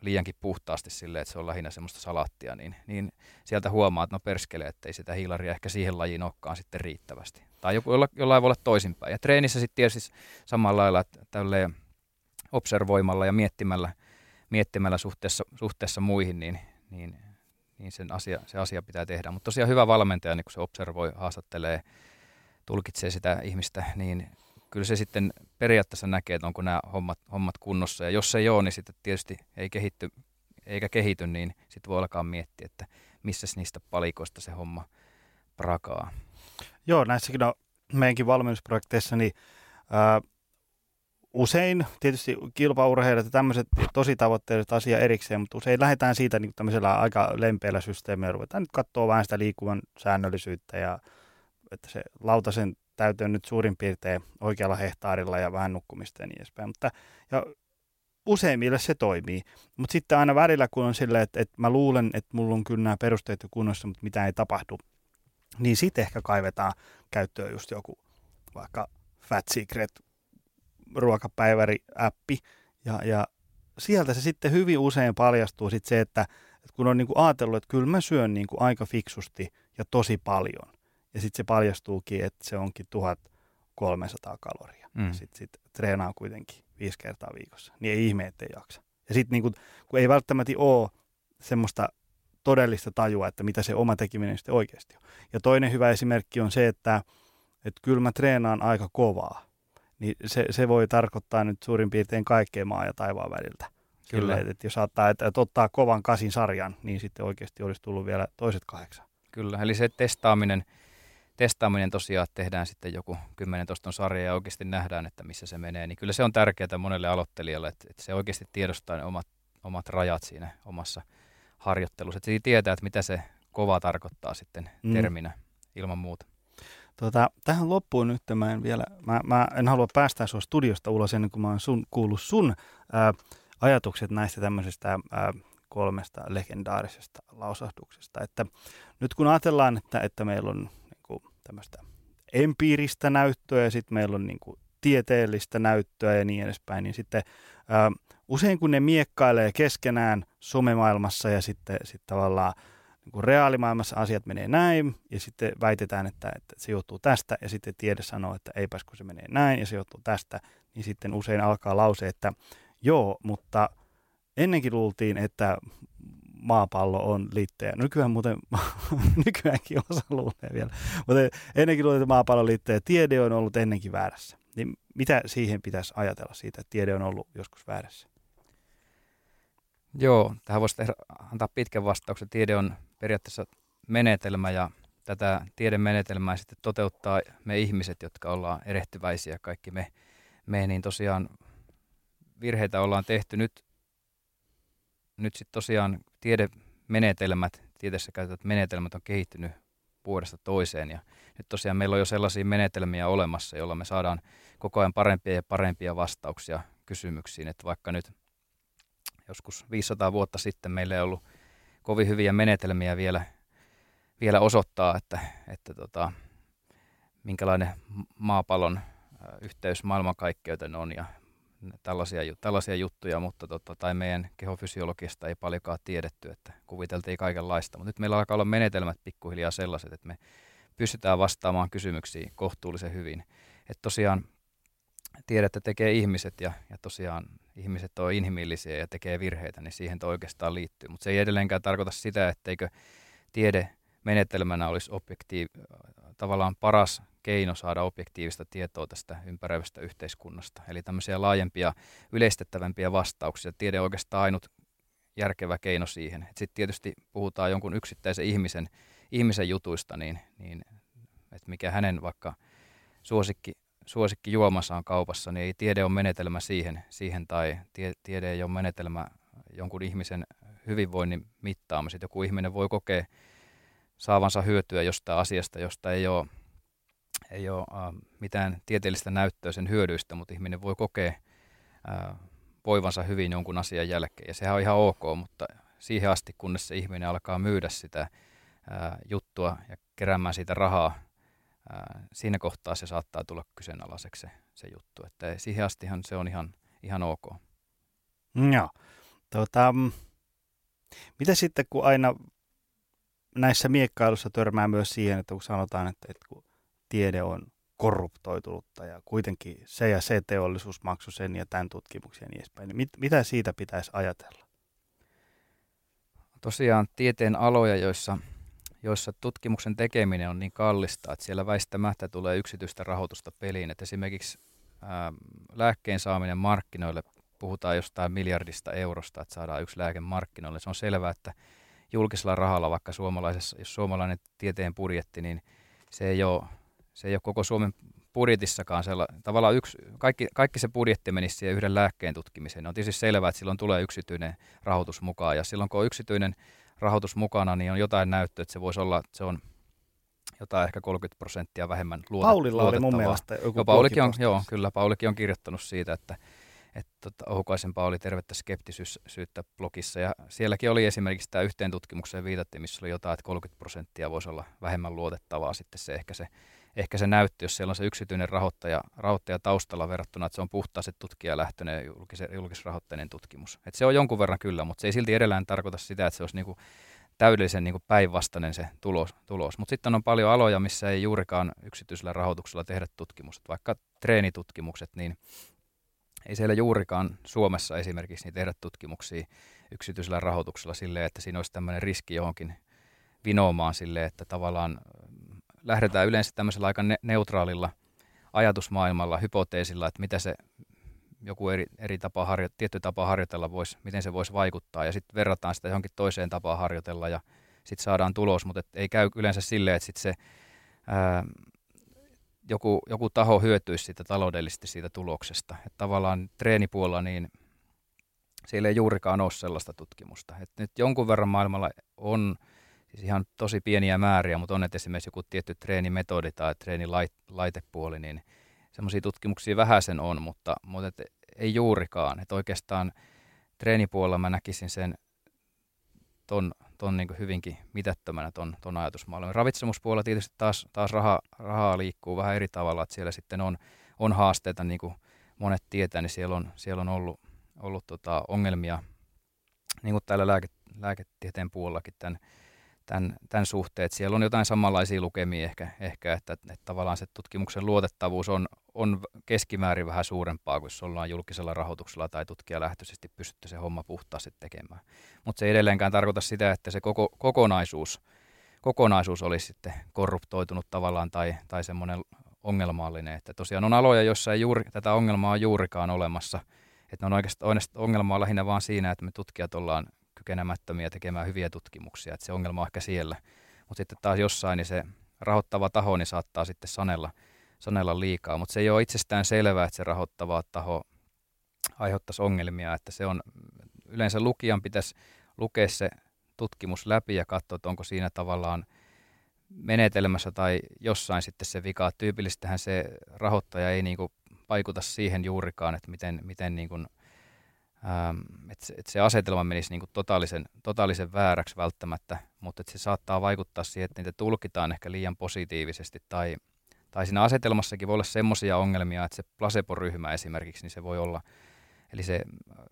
liiankin puhtaasti silleen, että se on lähinnä semmoista salaattia, niin, niin sieltä huomaa, että no perskele, että ei sitä hiilaria ehkä siihen lajiin olekaan sitten riittävästi. Tai joku, jolla, jollain voi olla toisinpäin. Ja treenissä sitten tietysti samalla lailla, että observoimalla ja miettimällä, miettimällä suhteessa, suhteessa muihin, niin, niin niin sen asia, se asia pitää tehdä. Mutta tosiaan hyvä valmentaja, niin kun se observoi, haastattelee, tulkitsee sitä ihmistä, niin kyllä se sitten periaatteessa näkee, että onko nämä hommat, hommat kunnossa. Ja jos se ei ole, niin sitten tietysti ei kehitty, eikä kehity, niin sitten voi alkaa miettiä, että missä niistä palikoista se homma prakaa. Joo, näissäkin on meidänkin valmennusprojekteissa, niin ää, usein tietysti kilpaurheilijat ja tämmöiset tosi tavoitteelliset asia erikseen, mutta usein lähdetään siitä niin tämmöisellä aika lempeällä systeemillä. Ruvetaan nyt katsoa vähän sitä liikkuvan säännöllisyyttä ja että se lautasen täytyy nyt suurin piirtein oikealla hehtaarilla ja vähän nukkumista ja niin edespäin. Mutta, ja useimmille se toimii. Mutta sitten aina välillä, kun on silleen, että, että mä luulen, että mulla on kyllä nämä perusteet kunnossa, mutta mitä ei tapahdu, niin sitten ehkä kaivetaan käyttöön just joku vaikka Fat Secret ruokapäiväri-appi, ja, ja sieltä se sitten hyvin usein paljastuu sit se, että, että kun on niin kuin ajatellut, että kyllä mä syön niin kuin aika fiksusti ja tosi paljon, ja sitten se paljastuukin, että se onkin 1300 kaloria. Mm. Sitten sit treenaa kuitenkin viisi kertaa viikossa, niin ei ihme, ettei jaksa. Ja sitten niin kun ei välttämättä ole semmoista todellista tajua, että mitä se oma tekeminen sitten oikeasti on. Ja toinen hyvä esimerkki on se, että, että kyllä mä treenaan aika kovaa niin se, se voi tarkoittaa nyt suurin piirtein kaikkea maa ja taivaan väliltä. Kyllä. Kyllä että jos saattaa, että, että ottaa kovan kasin sarjan, niin sitten oikeasti olisi tullut vielä toiset kahdeksan. Kyllä, eli se testaaminen, testaaminen tosiaan tehdään sitten joku 10 toston sarja ja oikeasti nähdään, että missä se menee, niin kyllä se on tärkeää monelle aloittelijalle, että, että se oikeasti tiedostaa ne omat, omat rajat siinä omassa harjoittelussa. Että se tietää, että mitä se kova tarkoittaa sitten mm. terminä ilman muuta. Tota, tähän loppuun nyt mä en vielä, mä, mä en halua päästä sinua studiosta ulos ennen kuin mä oon sun, kuullut sun ää, ajatukset näistä tämmöisestä ää, kolmesta legendaarisesta lausahduksesta. Että nyt kun ajatellaan, että, että meillä on niin kuin, tämmöistä empiiristä näyttöä ja sitten meillä on niin kuin, tieteellistä näyttöä ja niin edespäin, niin sitten ää, usein kun ne miekkailee keskenään somemaailmassa ja sitten sit tavallaan niin reaalimaailmassa asiat menee näin, ja sitten väitetään, että, että se johtuu tästä, ja sitten tiede sanoo, että eipäs kun se menee näin, ja se johtuu tästä, niin sitten usein alkaa lause, että joo, mutta ennenkin luultiin, että maapallo on liitteä. Nykyään muuten, nykyäänkin osa luulee vielä, mutta ennenkin luultiin, että maapallo on liitteä, tiede on ollut ennenkin väärässä. Niin mitä siihen pitäisi ajatella siitä, että tiede on ollut joskus väärässä? Joo, tähän voisi tehdä, antaa pitkän vastauksen. Tiede on periaatteessa menetelmä ja tätä tiedemenetelmää sitten toteuttaa me ihmiset, jotka ollaan erehtyväisiä, kaikki me, me niin tosiaan virheitä ollaan tehty. Nyt, nyt sitten tosiaan tiedemenetelmät, tieteessä käytetyt menetelmät on kehittynyt vuodesta toiseen ja nyt tosiaan meillä on jo sellaisia menetelmiä olemassa, joilla me saadaan koko ajan parempia ja parempia vastauksia kysymyksiin, että vaikka nyt joskus 500 vuotta sitten meillä ei ollut kovin hyviä menetelmiä vielä, vielä osoittaa, että, että tota, minkälainen maapallon yhteys maailmankaikkeuteen on ja tällaisia, tällaisia juttuja, mutta tota, tai meidän kehofysiologista ei paljonkaan tiedetty, että kuviteltiin kaikenlaista. Mutta nyt meillä alkaa olla menetelmät pikkuhiljaa sellaiset, että me pystytään vastaamaan kysymyksiin kohtuullisen hyvin. Että tosiaan tiedettä tekee ihmiset ja, ja tosiaan ihmiset on inhimillisiä ja tekee virheitä, niin siihen toi oikeastaan liittyy. Mutta se ei edelleenkään tarkoita sitä, etteikö tiede menetelmänä olisi objektiiv- tavallaan paras keino saada objektiivista tietoa tästä ympäröivästä yhteiskunnasta. Eli tämmöisiä laajempia, yleistettävämpiä vastauksia. Tiede on oikeastaan ainut järkevä keino siihen. Sitten tietysti puhutaan jonkun yksittäisen ihmisen, ihmisen jutuista, niin, niin että mikä hänen vaikka suosikki suosikki juomassa on kaupassa, niin ei tiede ole menetelmä siihen, siihen tai tie, tiede ei ole menetelmä jonkun ihmisen hyvinvoinnin mittaamiseen. Joku ihminen voi kokea saavansa hyötyä jostain asiasta, josta ei ole, ei ole äh, mitään tieteellistä näyttöä sen hyödyistä, mutta ihminen voi kokea äh, voivansa hyvin jonkun asian jälkeen. Ja sehän on ihan ok, mutta siihen asti, kunnes se ihminen alkaa myydä sitä äh, juttua ja keräämään siitä rahaa, ää, siinä kohtaa se saattaa tulla kyseenalaiseksi se, se juttu. Että siihen astihan se on ihan, ihan ok. Joo. Tota, mitä sitten, kun aina näissä miekkailussa törmää myös siihen, että kun sanotaan, että, että kun tiede on korruptoitunutta ja kuitenkin se ja se teollisuus maksoi sen ja tämän tutkimuksen ja niin edespäin. Niin mit, mitä siitä pitäisi ajatella? Tosiaan tieteen aloja, joissa joissa tutkimuksen tekeminen on niin kallista, että siellä väistämättä tulee yksityistä rahoitusta peliin. Että esimerkiksi ää, lääkkeen saaminen markkinoille, puhutaan jostain miljardista eurosta, että saadaan yksi lääke markkinoille. Se on selvää, että julkisella rahalla, vaikka suomalaisessa, jos suomalainen tieteen budjetti, niin se ei ole, se ei ole koko Suomen budjetissakaan sella, tavallaan yksi, kaikki, kaikki se budjetti menisi siihen yhden lääkkeen tutkimiseen. On tietysti selvää, että silloin tulee yksityinen rahoitus mukaan, ja silloin kun on yksityinen rahoitus mukana, niin on jotain näyttöä, että se voisi olla, että se on jotain ehkä 30 prosenttia vähemmän luotet, Paulilla oli mun mielestä joku joo, Paulikin on, joo, kyllä Paulikin on kirjoittanut siitä, että, että tota, Ohukaisen Pauli tervettä skeptisyyttä blogissa. Ja sielläkin oli esimerkiksi tämä yhteen tutkimukseen viitattiin, missä oli jotain, että 30 prosenttia voisi olla vähemmän luotettavaa sitten se ehkä se ehkä se näytti, jos siellä on se yksityinen rahoittaja, rahoittaja taustalla verrattuna, että se on puhtaasti tutkijalähtöinen julkis, julkisrahoitteinen tutkimus. Et se on jonkun verran kyllä, mutta se ei silti edelleen tarkoita sitä, että se olisi niinku täydellisen niinku päinvastainen se tulos. tulos. Mutta sitten on paljon aloja, missä ei juurikaan yksityisellä rahoituksella tehdä tutkimusta. Vaikka treenitutkimukset, niin ei siellä juurikaan Suomessa esimerkiksi niin tehdä tutkimuksia yksityisellä rahoituksella silleen, että siinä olisi tämmöinen riski johonkin vinoomaan silleen, että tavallaan lähdetään yleensä tämmöisellä aika ne- neutraalilla ajatusmaailmalla, hypoteesilla, että mitä se joku eri, eri tapa harjo- tietty tapa harjoitella voisi, miten se voisi vaikuttaa, ja sitten verrataan sitä johonkin toiseen tapaan harjoitella, ja sitten saadaan tulos, mutta ei käy yleensä silleen, että sitten se ää, joku, joku taho hyötyisi siitä taloudellisesti siitä tuloksesta. Et tavallaan treenipuolella niin siellä ei juurikaan ole sellaista tutkimusta. Et nyt jonkun verran maailmalla on siis ihan tosi pieniä määriä, mutta on, että esimerkiksi joku tietty treenimetodi tai treenilaitepuoli, niin semmoisia tutkimuksia vähäisen on, mutta, mutta et ei juurikaan. Että oikeastaan treenipuolella mä näkisin sen ton, ton niin hyvinkin mitättömänä ton, ton ajatusmaailman. Ravitsemuspuolella tietysti taas, taas raha, rahaa liikkuu vähän eri tavalla, että siellä sitten on, on haasteita, niin kuin monet tietää, niin siellä on, siellä on ollut, ollut tota ongelmia, niin kuin täällä lääke, lääketieteen puolellakin tämän tämän, tämän suhteen. Että siellä on jotain samanlaisia lukemia ehkä, ehkä että, että tavallaan se tutkimuksen luotettavuus on, on keskimäärin vähän suurempaa, kuin jos ollaan julkisella rahoituksella tai tutkijalähtöisesti pystytty se homma puhtaasti tekemään. Mutta se ei edelleenkään tarkoita sitä, että se koko, kokonaisuus, kokonaisuus olisi sitten korruptoitunut tavallaan tai, tai semmoinen ongelmallinen. Että tosiaan on aloja, joissa ei juuri, tätä ongelmaa on juurikaan olemassa. Että on oikeastaan ongelmaa lähinnä vaan siinä, että me tutkijat ollaan kykenemättömiä tekemään hyviä tutkimuksia, että se ongelma on ehkä siellä. Mutta sitten taas jossain niin se rahoittava taho niin saattaa sitten sanella, sanella liikaa, mutta se ei ole itsestään selvää, että se rahoittava taho aiheuttaisi ongelmia, että se on yleensä lukijan pitäisi lukea se tutkimus läpi ja katsoa, että onko siinä tavallaan menetelmässä tai jossain sitten se vika. Tyypillistähän se rahoittaja ei niin kuin vaikuta siihen juurikaan, että miten, miten niin kuin ähm, että se, että se asetelma menisi niin totaalisen, totaalisen vääräksi välttämättä, mutta että se saattaa vaikuttaa siihen, että niitä tulkitaan ehkä liian positiivisesti tai, tai siinä asetelmassakin voi olla semmoisia ongelmia, että se placebo-ryhmä esimerkiksi, niin se voi olla, eli se äh,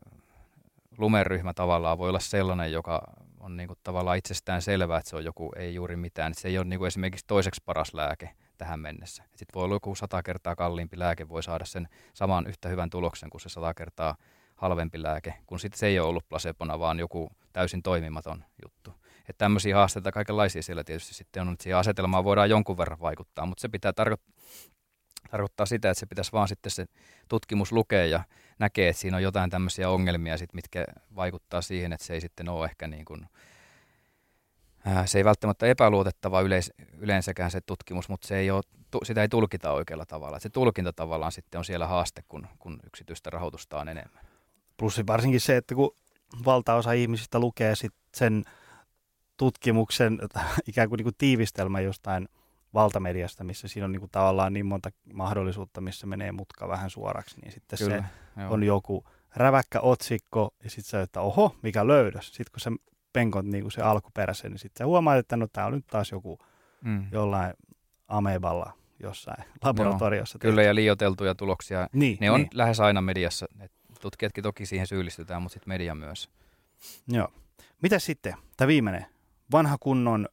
lumeryhmä tavallaan voi olla sellainen, joka on niin tavallaan itsestään selvää, että se on joku ei juuri mitään. Että se ei ole niin kuin esimerkiksi toiseksi paras lääke tähän mennessä. Sitten voi olla joku sata kertaa kalliimpi lääke, voi saada sen saman yhtä hyvän tuloksen kuin se sata kertaa halvempi lääke, kun sitten se ei ole ollut placebona, vaan joku täysin toimimaton juttu. Että tämmöisiä haasteita kaikenlaisia siellä tietysti sitten on, että siihen asetelmaan voidaan jonkun verran vaikuttaa, mutta se pitää tarko- tarkoittaa sitä, että se pitäisi vaan sitten se tutkimus lukea ja näkee, että siinä on jotain tämmöisiä ongelmia, sit, mitkä vaikuttaa siihen, että se ei sitten ole ehkä niin kuin, se ei välttämättä epäluotettava yleis, yleensäkään se tutkimus, mutta se ei ole, sitä ei tulkita oikealla tavalla. Et se tulkinta tavallaan sitten on siellä haaste, kun, kun yksityistä rahoitusta on enemmän. Plus varsinkin se, että kun valtaosa ihmisistä lukee sit sen tutkimuksen ikään kuin, niin kuin tiivistelmä jostain valtamediasta, missä siinä on niin kuin tavallaan niin monta mahdollisuutta, missä menee mutka vähän suoraksi, niin sitten Kyllä, se joo. on joku räväkkä otsikko ja sitten sä, että oho, mikä löydös. Sitten kun sä penkot niin kuin se alkuperäisen, niin sitten sä huomaat, että no tää on nyt taas joku mm. jollain ameballa jossain laboratoriossa. Joo, kyllä, ja liioteltuja tuloksia. Niin, ne on niin. lähes aina mediassa. Et tutkijatkin toki siihen syyllistytään, mutta sitten media myös. Joo. Mitä sitten? Tämä viimeinen. Vanha kunnon,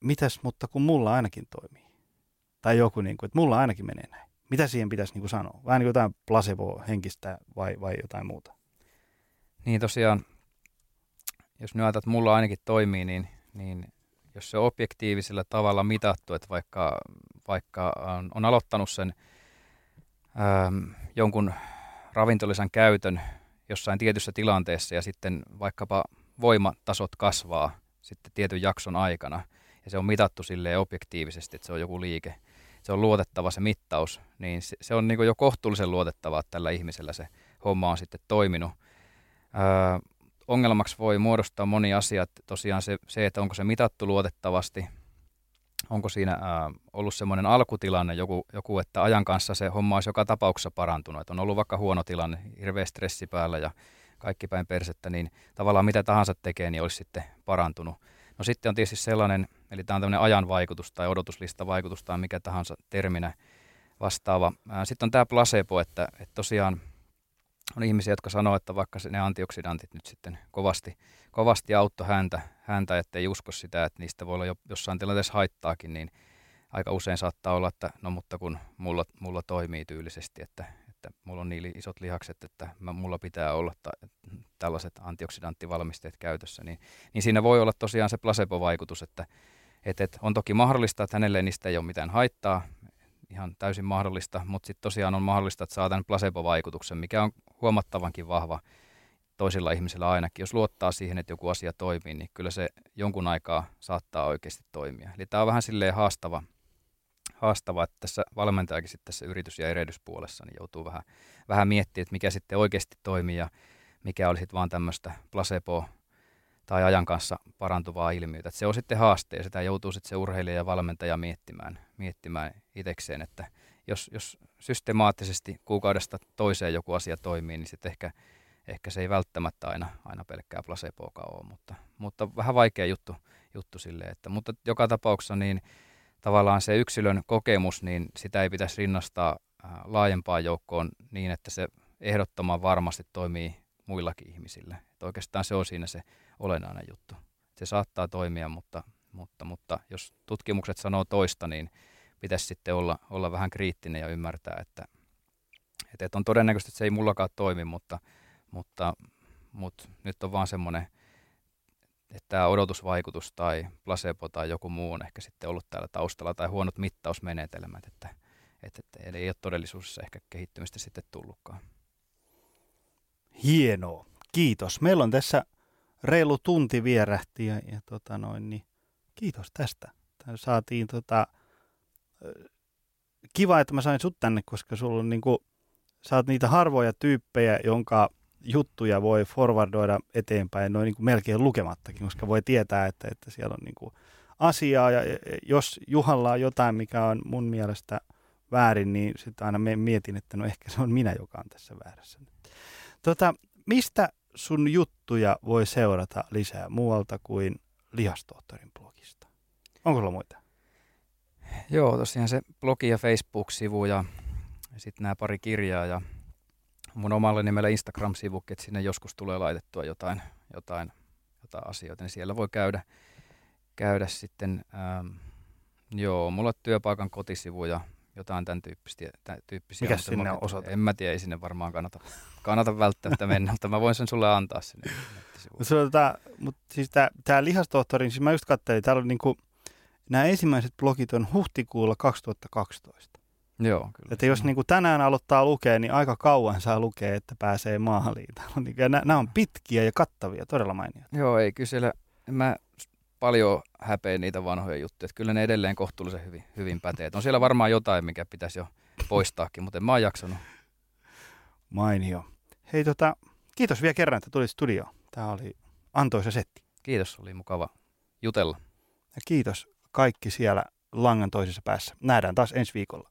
mitäs, mutta kun mulla ainakin toimii. Tai joku, niin kuin, että mulla ainakin menee näin. Mitä siihen pitäisi niin kuin sanoa? Vähän niin kuin jotain placebo-henkistä vai, vai jotain muuta? Niin tosiaan, jos nyt ajatellaan, että mulla ainakin toimii, niin, niin jos se on objektiivisella tavalla mitattu, että vaikka, vaikka on, on aloittanut sen äm, jonkun ravintolisan käytön jossain tietyssä tilanteessa ja sitten vaikkapa voimatasot kasvaa sitten tietyn jakson aikana. Ja se on mitattu sille objektiivisesti, että se on joku liike, se on luotettava se mittaus, niin se, se on niin jo kohtuullisen luotettava, että tällä ihmisellä se homma on sitten toiminut. Öö, ongelmaksi voi muodostaa moni asia, tosiaan se, se, että onko se mitattu luotettavasti, onko siinä ää, ollut semmoinen alkutilanne, joku, joku, että ajan kanssa se homma olisi joka tapauksessa parantunut, että on ollut vaikka huono tilanne, hirveä stressi päällä ja kaikki päin persettä, niin tavallaan mitä tahansa tekee, niin olisi sitten parantunut. No sitten on tietysti sellainen, eli tämä on tämmöinen ajan vaikutus tai odotuslista vaikutus tai mikä tahansa terminä vastaava. Sitten on tämä placebo, että, että tosiaan on ihmisiä, jotka sanoo, että vaikka ne antioksidantit nyt sitten kovasti, kovasti auttoi häntä, häntä, ettei usko sitä, että niistä voi olla jo jossain tilanteessa haittaakin, niin aika usein saattaa olla, että no mutta kun mulla, mulla toimii tyylisesti, että, että mulla on niin isot lihakset, että mulla pitää olla ta, tällaiset antioksidanttivalmisteet käytössä, niin, niin siinä voi olla tosiaan se placebo-vaikutus, että et, et on toki mahdollista, että hänelle niistä ei ole mitään haittaa, ihan täysin mahdollista, mutta sitten tosiaan on mahdollista, että saa tämän placebo-vaikutuksen, mikä on huomattavankin vahva toisilla ihmisillä ainakin. Jos luottaa siihen, että joku asia toimii, niin kyllä se jonkun aikaa saattaa oikeasti toimia. Eli tämä on vähän silleen haastava, haastava että tässä valmentajakin sitten tässä yritys- ja erehdyspuolessa niin joutuu vähän, vähän miettimään, että mikä sitten oikeasti toimii ja mikä oli sitten vaan tämmöistä placebo tai ajan kanssa parantuvaa ilmiötä. Että se on sitten haaste ja sitä joutuu sitten se urheilija ja valmentaja miettimään, miettimään itsekseen, että jos, jos systemaattisesti kuukaudesta toiseen joku asia toimii, niin sitten ehkä, ehkä se ei välttämättä aina, aina pelkkää placeboakaan ole, mutta, mutta vähän vaikea juttu, juttu sille, että, mutta joka tapauksessa niin tavallaan se yksilön kokemus, niin sitä ei pitäisi rinnastaa laajempaan joukkoon niin, että se ehdottoman varmasti toimii muillakin ihmisillä. Että oikeastaan se on siinä se olennainen juttu. Se saattaa toimia, mutta, mutta, mutta jos tutkimukset sanoo toista, niin pitäisi sitten olla, olla vähän kriittinen ja ymmärtää, että, että, on todennäköistä, että se ei mullakaan toimi, mutta, mutta, mutta nyt on vaan semmoinen, että tämä odotusvaikutus tai placebo tai joku muu on ehkä sitten ollut täällä taustalla tai huonot mittausmenetelmät, että, että, että ei ole todellisuudessa ehkä kehittymistä sitten tullutkaan. Hienoa. Kiitos. Meillä on tässä reilu tunti vierähti ja, ja tota noin, niin kiitos tästä. Tää saatiin tota, kiva, että mä sain sut tänne, koska sulla on niinku, sä oot niitä harvoja tyyppejä, jonka juttuja voi forwardoida eteenpäin noin niinku melkein lukemattakin, koska voi tietää, että, että siellä on niinku asiaa ja jos Juhalla on jotain, mikä on mun mielestä väärin, niin sitten aina mietin, että no ehkä se on minä, joka on tässä väärässä. Tota, mistä sun juttuja voi seurata lisää muualta kuin Lihastohtorin blogista? Onko sulla muita? Joo, tosiaan se blogi ja Facebook-sivu ja sitten nämä pari kirjaa ja mun omalla nimellä Instagram-sivukin, että sinne joskus tulee laitettua jotain, jotain, jotain asioita, niin siellä voi käydä, käydä sitten, ähm, joo, mulla on työpaikan kotisivu ja jotain tämän tyyppisiä. Tämän tyyppisiä Mikä sinne on osoite? En mä tiedä, ei sinne varmaan kannata, kannata välttämättä mennä, mutta mä voin sen sulle antaa sinne. Mutta tota, mut siis tämä lihastohtori, siis mä just katselin, täällä on niinku, nämä ensimmäiset blogit on huhtikuulla 2012. Joo, kyllä. Että jos niinku tänään aloittaa lukea, niin aika kauan saa lukea, että pääsee maaliin. Niinku, nämä on pitkiä ja kattavia, todella mainia. Joo, ei kysellä. Mä paljon häpeä niitä vanhoja juttuja. Että kyllä ne edelleen kohtuullisen hyvin, hyvin pätee. on siellä varmaan jotain, mikä pitäisi jo poistaakin, mutta en mä oon jaksanut. Mainio. Hei tota, kiitos vielä kerran, että tulit studioon. Tämä oli antoisa setti. Kiitos, oli mukava jutella. Ja kiitos kaikki siellä langan toisessa päässä. Nähdään taas ensi viikolla.